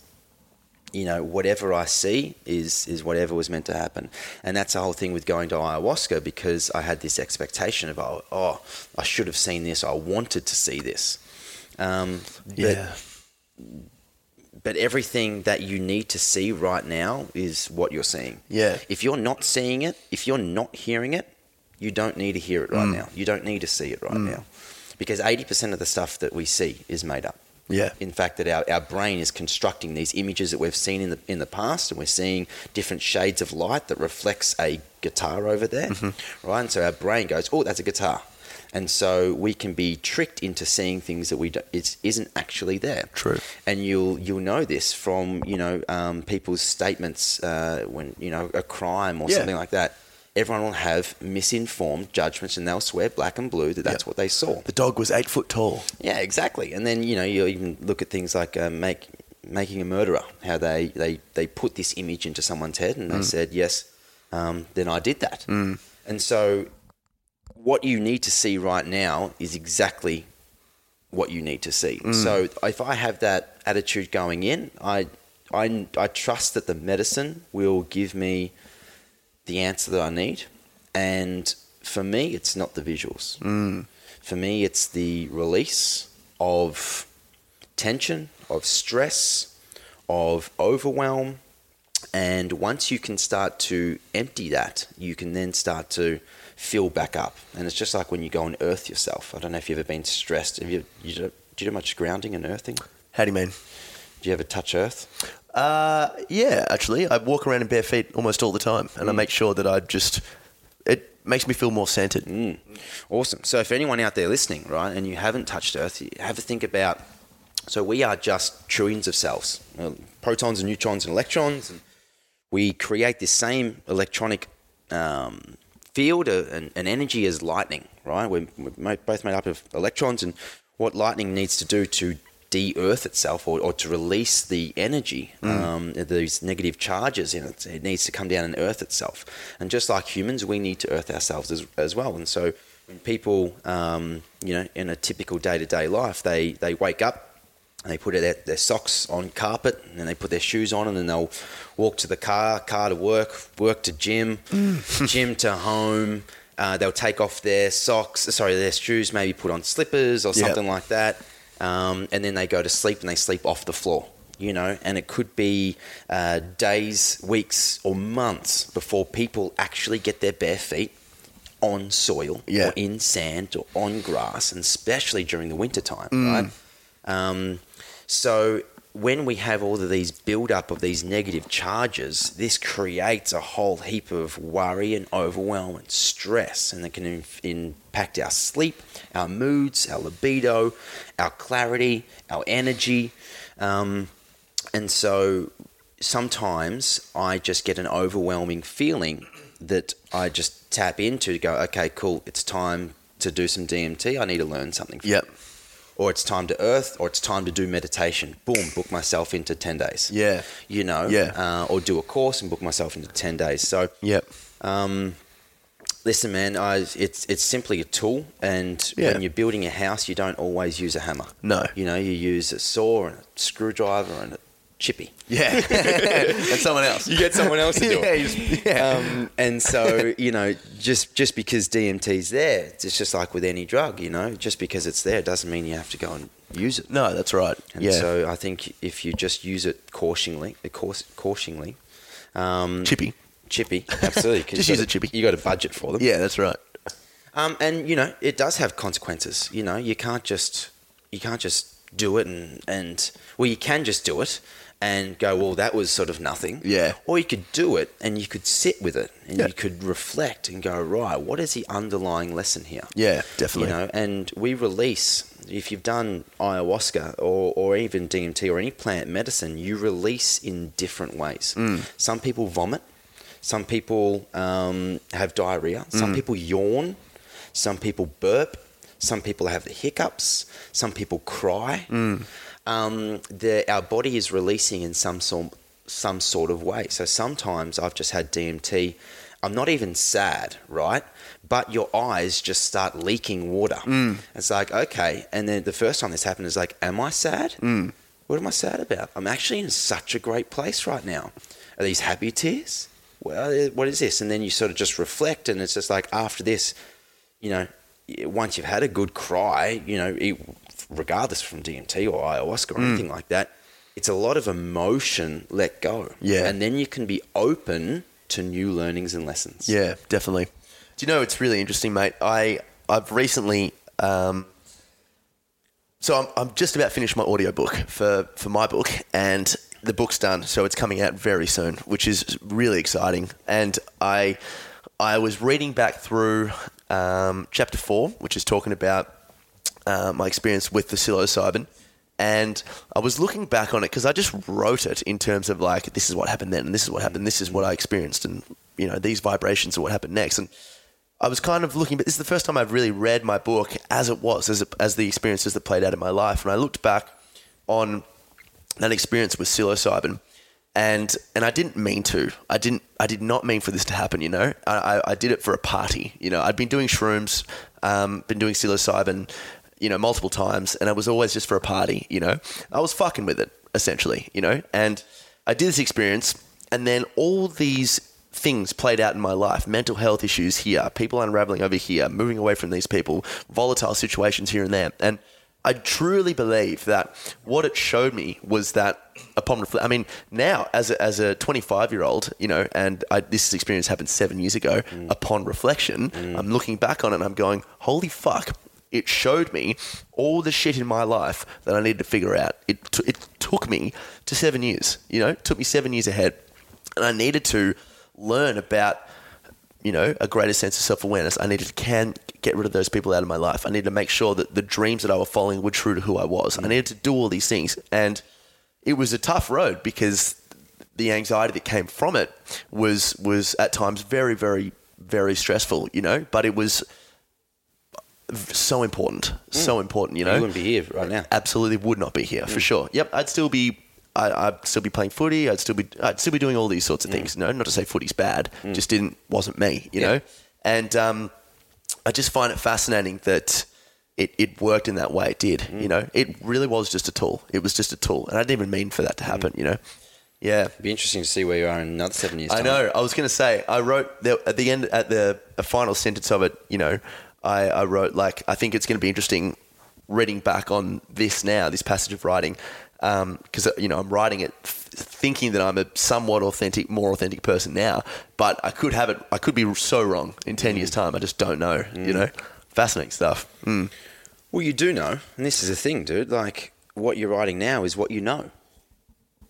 you know, whatever I see is is whatever was meant to happen, and that's the whole thing with going to ayahuasca because I had this expectation of oh, oh I should have seen this, I wanted to see this, um, but, but everything that you need to see right now is what you're seeing. Yeah. If you're not seeing it, if you're not hearing it, you don't need to hear it right Mm. now. You don't need to see it right now, because eighty percent of the stuff that we see is made up Yeah. in fact that our, our brain is constructing these images that we've seen in the in the past and we're seeing different shades of light that reflects a guitar over there right and so our brain goes oh that's a guitar and so we can be tricked into seeing things that we don't, it isn't actually there True. and you'll you'll know this from you know um, people's statements uh, when you know a crime or Yeah. something like that everyone will have misinformed judgments and they'll swear black and blue that that's Yeah. what they saw The dog was eight foot tall. yeah, exactly. And then you know you even look at things like uh, make making a murderer. How they, they they put this image into someone's head and they said yes, um, then I did that. And so what you need to see right now is exactly what you need to see. So if I have that attitude going in, I I I trust that the medicine will give me the answer that I need. And for me, it's not the visuals. Mm. For me, it's the release of tension, of stress, of overwhelm. And once you can start to empty that, you can then start to fill back up. And it's just like when you go and earth yourself. I don't know if you've ever been stressed. Have you, you do, do you do much grounding and earthing? How do you mean? Do you ever touch earth? Uh, yeah, actually, I walk around in bare feet almost all the time, and I make sure that I just. It makes me feel more centered. Awesome. So, if anyone out there listening, right, and you haven't touched Earth, you have to think about. So, we are just trillions of cells, protons and neutrons and electrons, and we create this same electronic um, field uh, and, and energy as lightning, right? We're, we're both made up of electrons, and what lightning needs to do to de-earth itself or, or to release the energy, um, these negative charges in it, it needs to come down and earth itself. And just like humans, we need to earth ourselves as, as well. And so when people, um, you know, in a typical day-to-day life, they, they wake up and they put their, their socks on carpet and then they put their shoes on and then they'll walk to the car, car to work, work to gym, gym to home. Uh, they'll take off their socks, sorry, their shoes, maybe put on slippers or Yep. something like that. Um, and then they go to sleep and they sleep off the floor, you know, and it could be uh, days, weeks, or months before people actually get their bare feet on soil Yeah. or in sand or on grass, and especially during the winter time, right? Um, so when we have all of these build up of these negative charges, this creates a whole heap of worry and overwhelm and stress, and it can in- impact our sleep, our moods, our libido, our clarity, our energy. Um, and so sometimes I just get an overwhelming feeling that I just tap into to go, okay, cool, it's time to do some DMT. I need to learn something. from Yep. Or it's time to earth, or it's time to do meditation. Boom, book myself into 10 days. Yeah. You know? Yeah. Uh, or do a course and book myself into 10 days. So, Yep. um, listen, man, I, it's, it's simply a tool. And Yeah. when you're building a house, you don't always use a hammer. No. You know, you use a saw and a screwdriver and a chippy. Yeah. and someone else. You get someone else to do yeah, it. yeah. Um, and so, you know, just just because DMT's there, it's just like with any drug, you know, just because it's there doesn't mean you have to go and use it. no, that's right. And yeah. so I think if you just use it cautionally, uh, cautionally, um, Chippy. chippy, absolutely. Just use gotta- a chippy. You got to budget for them. yeah, that's right. Um, and you know, it does have consequences. You know, you can't just you can't just do it and and well, you can just do it and go, well, that was sort of nothing. Yeah. Or you could do it and you could sit with it and Yeah. you could reflect and go, right, what is the underlying lesson here? Yeah, definitely. You know, and we release if you've done ayahuasca or, or even DMT or any plant medicine, you release in different ways. Mm. Some people vomit, some people um, have diarrhea, Mm. some people yawn, some people burp, some people have the hiccups, some people cry. Mm. Um, the, our body is releasing in some sort, some sort of way. So sometimes I've just had DMT. I'm not even sad, right? But your eyes just start leaking water. Mm. It's like, okay. And then the first time this happened is like, am I sad? Mm. What am I sad about? I'm actually in such a great place right now. Are these happy tears? Well, eh, what is this? And then you sort of just reflect, and it's just like after this, you know, once you've had a good cry, you know, it, regardless from DMT or ayahuasca or Mm. anything like that, it's a lot of emotion let go. Yeah. And then you can be open to new learnings and lessons. Yeah, definitely. Do you know it's really interesting, mate? I I've recently um, so I'm I'm just about finished my audiobook for for my book and the book's done, so it's coming out very soon, which is really exciting. And I I was reading back through um, chapter four, which is talking about uh, my experience with the psilocybin. And I was looking back on it because I just wrote it in terms of like, this is what happened then, and this is what happened, this is what I experienced, and you know, these vibrations are what happened next. And I was kind of looking, but this is the first time I've really read my book as it was, as, as the experiences that played out in my life. And I looked back on that experience with psilocybin, and and I didn't mean to. I didn't. I did not mean for this to happen. You know, I, I, I did it for a party. You know, I'd been doing shrooms, um, been doing psilocybin, you know, multiple times, and it was always just for a party. You know, I was fucking with it essentially. You know, and I did this experience, and then all these things played out in my life mental health issues here people unraveling over here moving away from these people volatile situations here and there and I truly believe that what it showed me was that upon reflect, I mean, now as a, as a 25 year old, you know, and I, this experience happened seven years ago. Mm. Upon reflection, mm. I'm looking back on it and I'm going, holy fuck! It showed me all the shit in my life that I needed to figure out. It t- it took me to seven years. You know, it took me seven years ahead, and I needed to learn about you know, a greater sense of self awareness. I needed to can get rid of those people out of my life. I needed to make sure that the dreams that I was following were true to who I was. I mm. needed to do all these things. And it was a tough road because the anxiety that came from it was was at times very, very, very stressful, you know, but it was so important. So mm. important, you know. You wouldn't be here right now. Absolutely would not be here for mm. sure. Yep, I'd still be. I, I'd still be playing footy. I'd still be. I'd still be doing all these sorts of mm. things. No, not to say footy's bad. Just didn't wasn't me. You Yeah. know. And um, I just find it fascinating that it, it worked in that way. It did. You know, it really was just a tool. It was just a tool, and I didn't even mean for that to happen. You know. Yeah. It'd be interesting to see where you are in another seven years. I time. know. I was going to say. I wrote the, at the end at the a final sentence of it. You know, I, I wrote like I think it's going to be interesting reading back on this now, this passage of writing, um, because uh, you know I'm writing it thinking that I'm a somewhat authentic, more authentic person now, but I could have it. I could be so wrong in ten mm. years' time. I just don't know. You mm. know, fascinating stuff. Mm. Well, you do know, and this is the thing, dude. Like what you're writing now is what you know.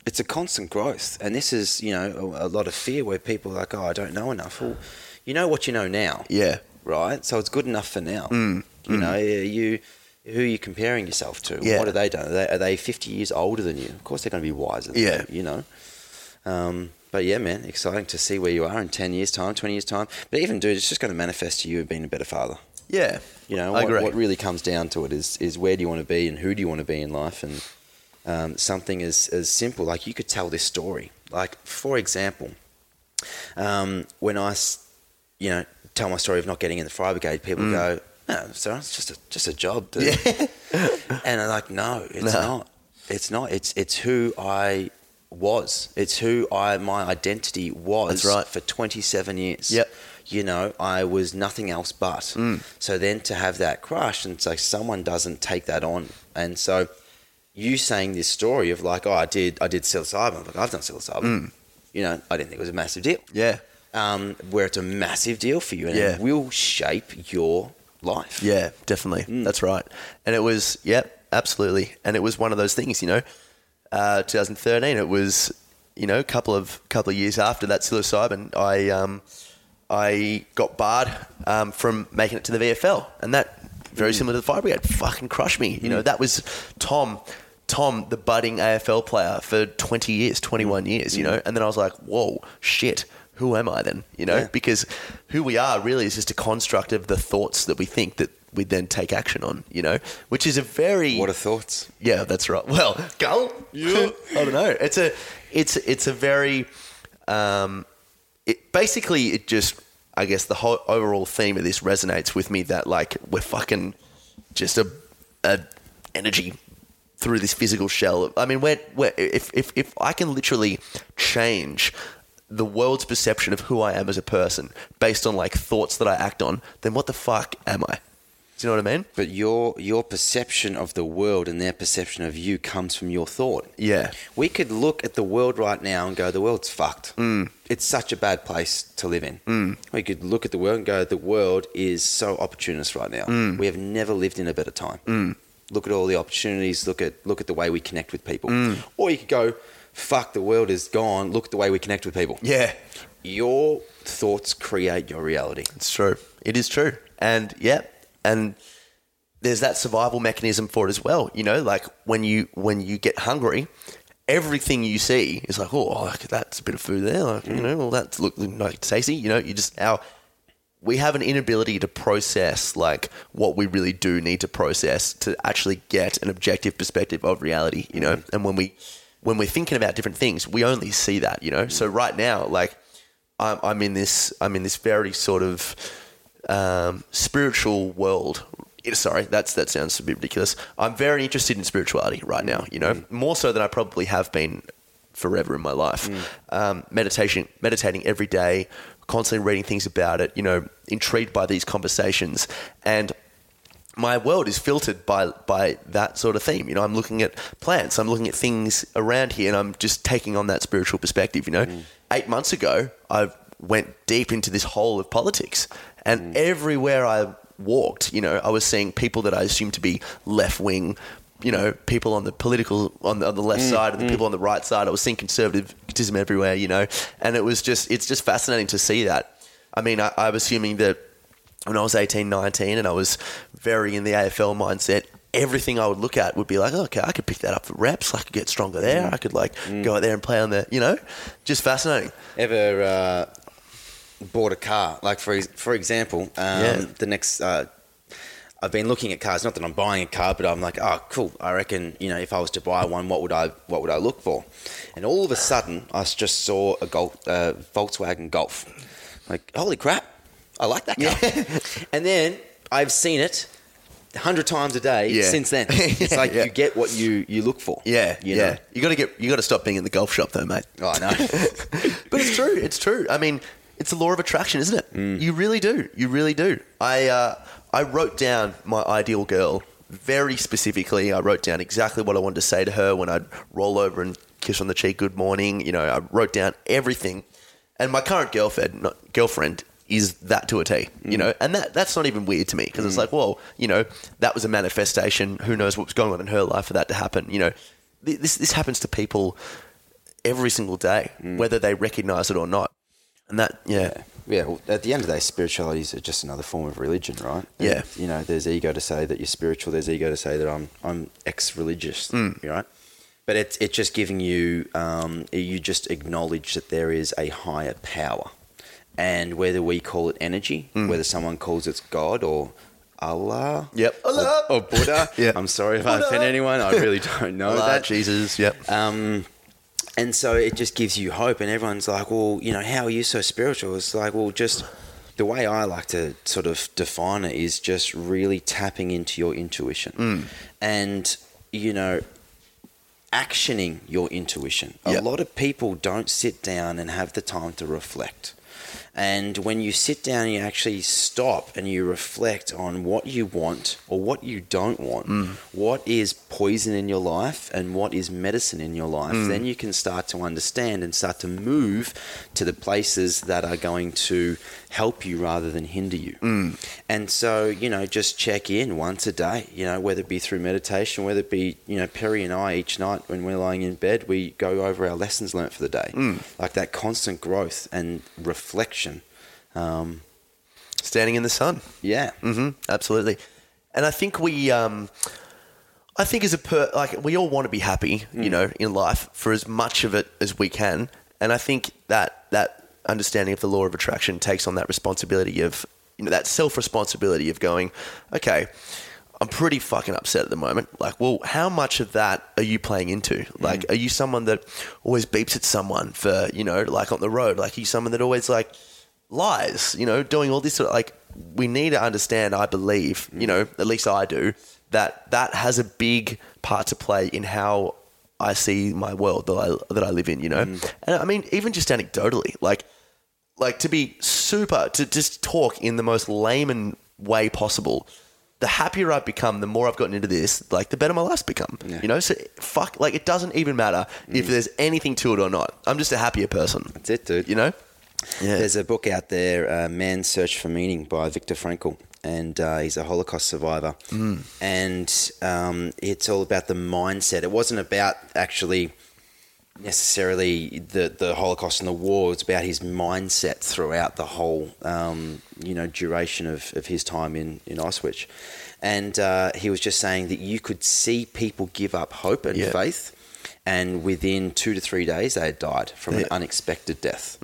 It's a constant growth, and this is you know a, a lot of fear where people are like, "Oh, I don't know enough." Well, you know what you know now, Yeah. Right? So it's good enough for now. Mm. You know, uh, you who are you comparing yourself to? Yeah. What have they done? Are they, are they 50 years older than you? Of course, they're going to be wiser. Than Yeah. you, you know. Um, but yeah, man, exciting to see where you are in 10 years' time, 20 years' time. But even, dude, it's just going to manifest to you of being a better father. Yeah. You know, I what, agree. what really comes down to it is is where do you want to be and who do you want to be in life, and um, something as as simple like you could tell this story. Like for example, um, I, you know, tell my story of not getting in the fire brigade, people Mm. go, "No, sir, it's just a just a job, dude." and I'm like, "No, it's No. not. It's not. It's it's who I was. It's who I my identity was That's right. for 27 years. Yep. You know, I was nothing else but. Mm. So then to have that crush and so someone doesn't take that on, and so you saying this story of like, oh, I did, I did psilocybin. Like I've done psilocybin. Mm. You know, I didn't think it was a massive deal. Yeah. Um, where it's a massive deal for you, and Yeah. it will shape your life. Yeah, definitely. Mm. That's right. And it was, yep, absolutely. And it was one of those things, you know, uh, 2013. It was, you know, a couple of couple of years after that psilocybin, I um, I got barred um, from making it to the VFL, and that very similar to the fire brigade, fucking crushed me. You know, that was Tom. Tom, the budding AFL player for 20 years, 21 years, you know, and then I was like, whoa, shit, who am I then? You know, Yeah. because who we are really is just a construct of the thoughts that we think that we then take action on, you know, which is a very What are thoughts? yeah, that's right. Well, gull. Yeah. I don't know. It's a, it's it's a very, um, it basically it just I guess the whole overall theme of this resonates with me that like we're fucking just a, a energy through this physical shell. I mean, we're, we're if if if I can literally change the world's perception of who I am as a person based on like thoughts that I act on, then what the fuck am I? Do you know what I mean? But your your perception of the world and their perception of you comes from your thought. Yeah. We could look at the world right now and go, the world's fucked. Mm. It's such a bad place to live in. We could look at the world and go, the world is so opportunist right now. Mm. We have never lived in a better time. Look at all the opportunities. Look at look at the way we connect with people. Mm. Or you could go, fuck, the world is gone. Look at the way we connect with people. Yeah. Your thoughts create your reality. It's true. It is true. And yeah, and there's that survival mechanism for it as well. You know, like when you when you get hungry, everything you see is like, oh, that's a bit of food there. Like, You know, well, that's look like tasty. You know, you just our we have an inability to process like what we really do need to process to actually get an objective perspective of reality. You know, mm-hmm. and when we when we're thinking about different things, we only see that. You know, so right now, like I'm, I'm in this I'm in this very sort of um, spiritual world. Sorry, that's that sounds a bit ridiculous. I'm very interested in spirituality right now. You know, more so than I probably have been forever in my life. Um, meditation, meditating every day, constantly reading things about it. You know, intrigued by these conversations and my world is filtered by by that sort of theme. You know, I'm looking at plants, I'm looking at things around here, and I'm just taking on that spiritual perspective. You know, mm. eight months ago, I went deep into this hole of politics, and mm. everywhere I walked, you know, I was seeing people that I assumed to be left wing. You know, people on the political on the, on the left mm, side and the people on the right side. I was seeing conservatism everywhere. You know, and it was just it's just fascinating to see that. I mean, I, I'm assuming that when I was 18, 19, and I was very in the AFL mindset, everything I would look at would be like, oh, okay, I could pick that up for reps. I could get stronger there. I could like go out there and play on the, you know, just fascinating. Ever uh, bought a car? Like for for example, um, Yeah. the next. Uh, I've been looking at cars. Not that I'm buying a car, but I'm like, oh, cool. I reckon you know if I was to buy one, what would I what would I look for? And all of a sudden, I just saw a Golf, uh, Volkswagen Golf. Like, holy crap! I like that car. and then I've seen it a hundred times a day Yeah. since then. It's like yeah. you get what you you look for. Yeah, you yeah. know? You got to get, you got to stop being in the golf shop though, mate. Oh, I know. but it's true. It's true. I mean, it's the law of attraction, isn't it? Mm. You really do. You really do. I uh, I wrote down my ideal girl very specifically. I wrote down exactly what I wanted to say to her when I'd roll over and kiss on the cheek, good morning. You know, I wrote down everything. And my current girlfriend, not, girlfriend, is that to a T. You know, and that that's not even weird to me because it's like, well, you know, that was a manifestation. Who knows what was going on in her life for that to happen? You know, Th- this this happens to people every single day, whether they recognize it or not. And that, yeah, Yeah, well, at the end of the day, spirituality is just another form of religion, right? Yeah. You know, there's ego to say that you're spiritual. There's ego to say that I'm I'm ex-religious, Mm. right? But it's it's just giving you um, you just acknowledge that there is a higher power, and whether we call it energy, Mm. whether someone calls it God or Allah. Yep. Or, Allah. or Buddha. Yeah. I'm sorry if I offend anyone. I really don't know Allah, that. Jesus. Yep. Um, and so it just gives you hope. And everyone's like, well, you know, how are you so spiritual? It's like, well, just the way I like to sort of define it is just really tapping into your intuition. And, you know, actioning your intuition. Yep. A lot of people don't sit down and have the time to reflect. And when you sit down and you actually stop and you reflect on what you want or what you don't want, mm. what is poison in your life and what is medicine in your life, mm. then you can start to understand and start to move to the places that are going to help you rather than hinder you. Mm. And so, you know, just check in once a day, you know, whether it be through meditation, whether it be, you know, Perry and I each night when we're lying in bed, we go over our lessons learnt for the day. Like that constant growth and reflection. Um, Standing in the sun. yeah. hmm Absolutely. And I think we, um, I think as a per, like we all want to be happy, you know, in life for as much of it as we can. And I think that that understanding of the law of attraction takes on that responsibility of, you know, that self responsibility of going, okay, I'm pretty fucking upset at the moment. Like, well, how much of that are you playing into? Like, are you someone that always beeps at someone for, you know, like on the road? Like, are you someone that always like lies, you know, doing all this sort of like we need to understand, I believe, you mm. know, at least I do, that that has a big part to play in how I see my world that I that I live in, you know. Mm. And I mean, even just anecdotally, like like to be super to just talk in the most layman way possible. The happier I've become, the more I've gotten into this, like the better my life's become. You know, so fuck, like it doesn't even matter if mm. there's anything to it or not. I'm just a happier person. That's it, dude. You know? Yeah. There's a book out there, uh, Man's Search for Meaning by Viktor Frankl, and uh, he's a Holocaust survivor. Mm. And um, it's all about the mindset. It wasn't about actually necessarily the, the Holocaust and the war. It's about his mindset throughout the whole, um, you know, duration of, of his time in, in Auschwitz. And uh, he was just saying that you could see people give up hope and Yeah. faith, and within two to three days, they had died from an unexpected death.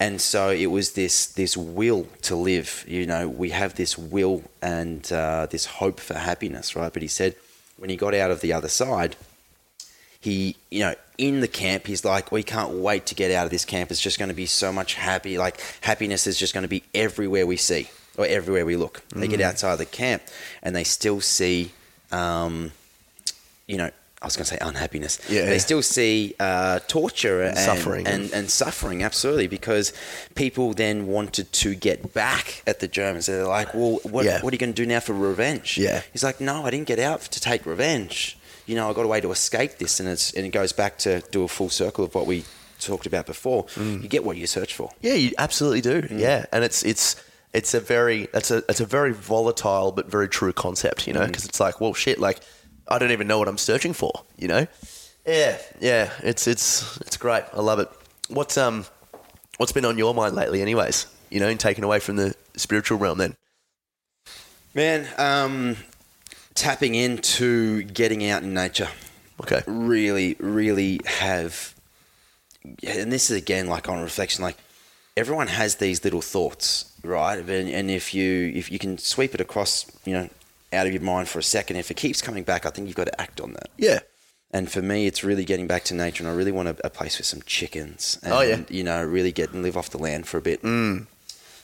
And so it was this this will to live. You know, we have this will and uh, this hope for happiness, right? But he said when he got out of the other side, he, you know, in the camp, he's like, we can't wait to get out of this camp. It's just going to be so much happy. Like happiness is just going to be everywhere we see or everywhere we look. They get outside the camp and they still see, um, you know, I was going to say unhappiness. Yeah, They yeah. still see uh, torture and, suffering. and, and suffering, absolutely, because people then wanted to get back at the Germans. They're like, well, what, Yeah. what are you going to do now for revenge? Yeah. He's like, no, I didn't get out to take revenge. You know, I got a way to escape this, and it's and it goes back to do a full circle of what we talked about before. Mm. You get what you search for. Yeah, you absolutely do. Yeah, and it's it's it's a very it's a it's a very volatile but very true concept, you know, because it's like, well, shit, like I don't even know what I'm searching for, you know. Yeah, yeah, it's it's it's great. I love it. What's um what's been on your mind lately, anyways? You know, and taken away from the spiritual realm, then. Man, um, tapping into getting out in nature. Okay. really, really have, and this is again like on reflection, like everyone has these little thoughts, right? And, and if you if you can sweep it across, you know, out of your mind for a second, if it keeps coming back, I think you've got to act on that. Yeah. And for me, it's really getting back to nature, and I really want a, a place with some chickens. And, Oh, yeah. you know, really get and live off the land for a bit. Mm.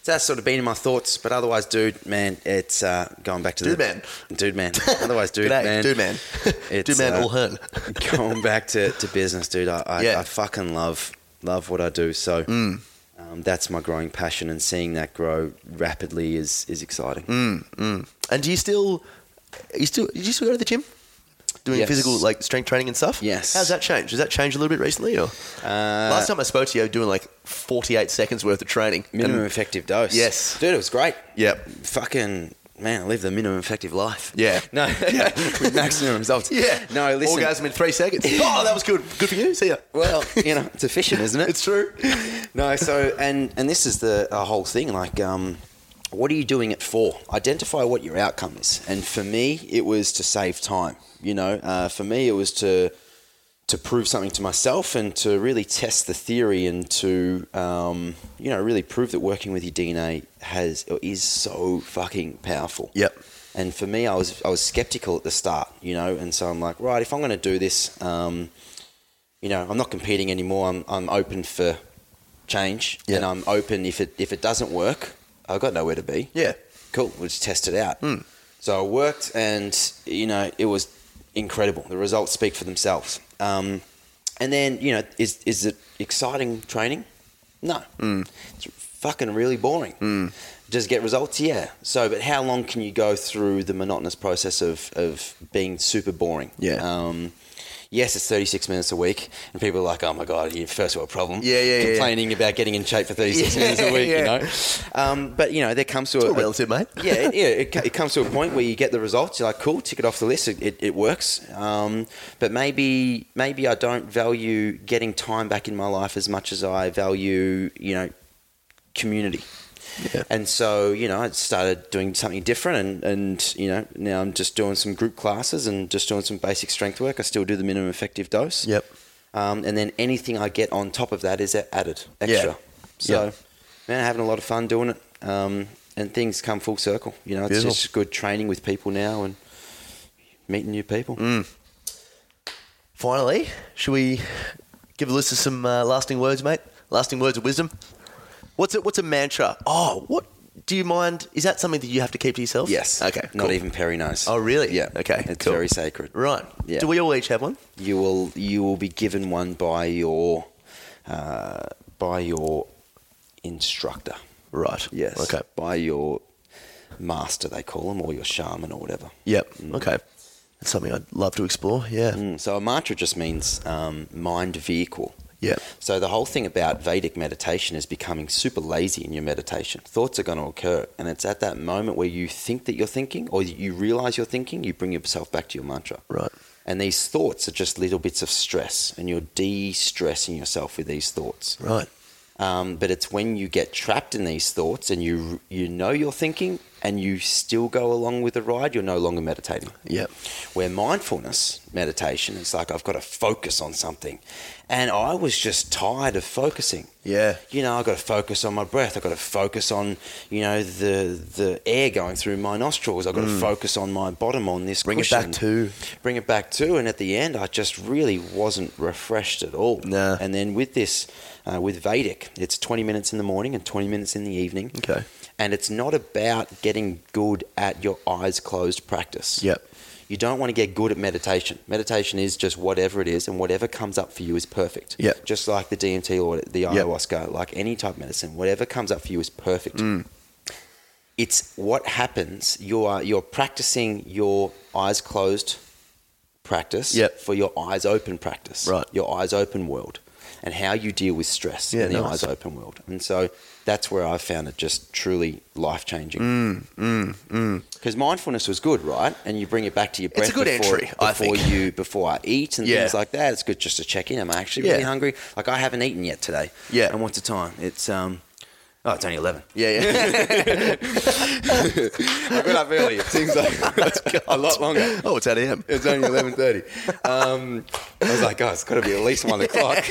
So that's sort of been in my thoughts, but otherwise, dude, man, it's uh, going back to the Dude, the man. dude, man. Otherwise, dude, G'day, man, dude, man. It's, dude, man, uh, all hern. going back to, to business, dude, I, I, Yeah. I fucking love love what I do. So Mm. Um, that's my growing passion, and seeing that grow rapidly is is exciting. Mm. And do you still, you still, did you still go to the gym? Doing Yes. physical, like strength training and stuff? Yes. How's that changed? Has that changed a little bit recently? Or? Uh, Last time I spoke to you, doing like 48 seconds worth of training. minimum And- effective dose. Yes. dude, it was great. Yep. Fucking man, I live the minimum effective life. Yeah. No, yeah. with maximum results. Yeah. No, listen. Orgasm in three seconds. oh, that was good. Good for you. See ya. Well, you know, it's efficient, isn't it? It's true. No, so and and this is the uh, whole thing. Like, um, what are you doing it for? Identify what your outcome is. And for me, it was to save time. You know, uh, for me, it was to to prove something to myself and to really test the theory and to um, you know really prove that working with your DNA has is so fucking powerful. Yep. And for me, I was I was skeptical at the start, you know, and so I'm like, right, if I'm going to do this, um, you know, I'm not competing anymore. I'm I'm open for change, Yeah. and I'm open if it if it doesn't work, I've got nowhere to be. Yeah. Cool, we'll just test it out. Hmm. So I worked, and you know, it was incredible. The results speak for themselves. Um, and then, you know, is is it exciting training? No, Hmm. it's fucking really boring. Just get results, yeah. So, but how long can you go through the monotonous process of of being super boring? Yeah. Um, yes, it's 36 minutes a week, and people are like, "Oh my god, you first world problem." Yeah, yeah, yeah, yeah. Complaining about getting in shape for 36 Yeah, minutes a week, yeah. you know. Um, but you know, there comes to It's a, relative, mate. yeah, it, yeah. It, it comes to a point where you get the results. You're like, cool, tick it off the list. It, it, it works. Um, but maybe, maybe I don't value getting time back in my life as much as I value, you know, community. Yeah. And so, you know, I started doing something different, and, and you know, now I'm just doing some group classes and just doing some basic strength work. I still do the minimum effective dose. Yep. Um, and then anything I get on top of that is added extra. Yeah. So, man, having a lot of fun doing it. Um, and things come full circle. You know, it's Beautiful. just good training with people now and meeting new people. Mm. Finally, should we give a list some uh, lasting words, mate? Lasting words of wisdom. What's it? What's a mantra? Oh, what? Do you mind? Is that something that you have to keep to yourself? Yes. Okay. Not cool. even Perry knows. Oh, really? Yeah. Okay. It's cool. very sacred. Right. Yeah. Do we all each have one? You will you will be given one by your uh, by your instructor. Right. Yes. Okay. By your master, they call them, or your shaman, or whatever. Yep. Okay. It's something I'd love to explore. Yeah. Mm, So a mantra just means um, mind vehicle. Yeah. So the whole thing about Vedic meditation is becoming super lazy in your meditation. Thoughts are going to occur, and it's at that moment where you think that you're thinking, or you realize you're thinking, you bring yourself back to your mantra. Right. And these thoughts are just little bits of stress, and you're de-stressing yourself with these thoughts. Right. Um, but it's when you get trapped in these thoughts and you you know you're thinking and you still go along with the ride, you're no longer meditating. Yep. Where mindfulness meditation it's like I've got to focus on something, and I was just tired of focusing. Yeah. You know, I've got to focus on my breath. I've got to focus on, you know, the the air going through my nostrils. I've got to focus on my bottom on this Mm. Bring it back to. Bring it back to. And at the end, I just really wasn't refreshed at all. Nah. And then with this, uh, with Vedic, it's 20 minutes in the morning and 20 minutes in the evening. Okay. And it's not about getting good at your eyes closed practice. Yep. You don't want to get good at meditation. Meditation is just whatever it is, and whatever comes up for you is perfect. Yep. Just like the DMT or the Yep. ayahuasca, like any type of medicine, whatever comes up for you is perfect. Mm. It's what happens. You are you're practicing your eyes closed practice Yep. for your eyes open practice. Right. Your eyes open world. And how you deal with stress Yeah, in the nice. eyes open world. And so that's where I found it just truly life changing. Mm, Because mindfulness was good, right? And you bring it back to your breath It's a good before, entry, I think. you before I eat and Yeah. things like that. It's good just to check in. Am I actually Yeah. really hungry? Like I haven't eaten yet today. Yeah. And what's the time? It's um oh it's only eleven. Yeah. Yeah. I got up early. It seems like a lot longer. oh, it's 8 a.m. It's only eleven thirty. Um, I was like, oh, it's got to be at least one o'clock.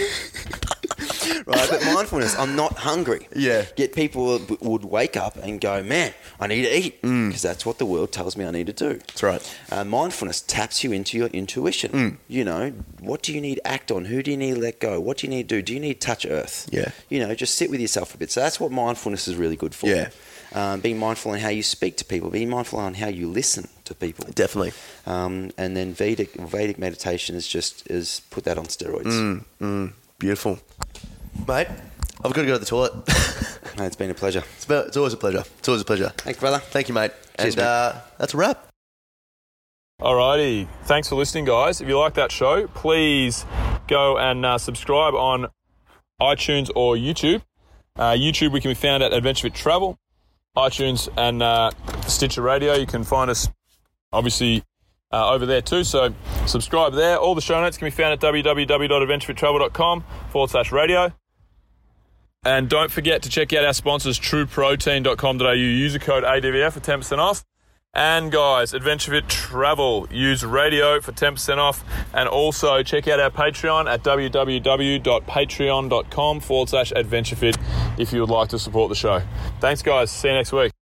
right, but mindfulness, I'm not hungry. Yeah. Yet people would- wake up and go, man, I need to eat because that's what the world tells me I need to do. That's right. Uh, mindfulness taps you into your intuition. Mm. You know, what do you need to act on? Who do you need to let go? What do you need to do? Do you need to touch earth? Yeah. You know, just sit with yourself a bit. So that's what mindfulness is really good for. Yeah. Um, being mindful on how you speak to people, being mindful on how you listen to people. Definitely. Um, and then Vedic Vedic meditation is just is put that on steroids. Mm, beautiful. Mate, I've got to go to the toilet. No, it's been a pleasure. it's, about, it's always a pleasure. It's always a pleasure. Thanks, brother. Thank you, mate. Cheers, and uh, that's a wrap. Alrighty, thanks for listening, guys. If you like that show, please go and uh, subscribe on iTunes or YouTube. Uh, YouTube, we can be found at Adventure Fit Travel. iTunes and uh, Stitcher Radio, you can find us obviously uh, over there too. So subscribe there. All the show notes can be found at www.adventurefittravel.com forward slash radio. And don't forget to check out our sponsors, trueprotein.com.au. Use the code ADVF for 10% off. And guys, AdventureFit Travel. Use radio for 10% off. And also check out our Patreon at www.patreon.com forward slash AdventureFit if you would like to support the show. Thanks, guys. See you next week.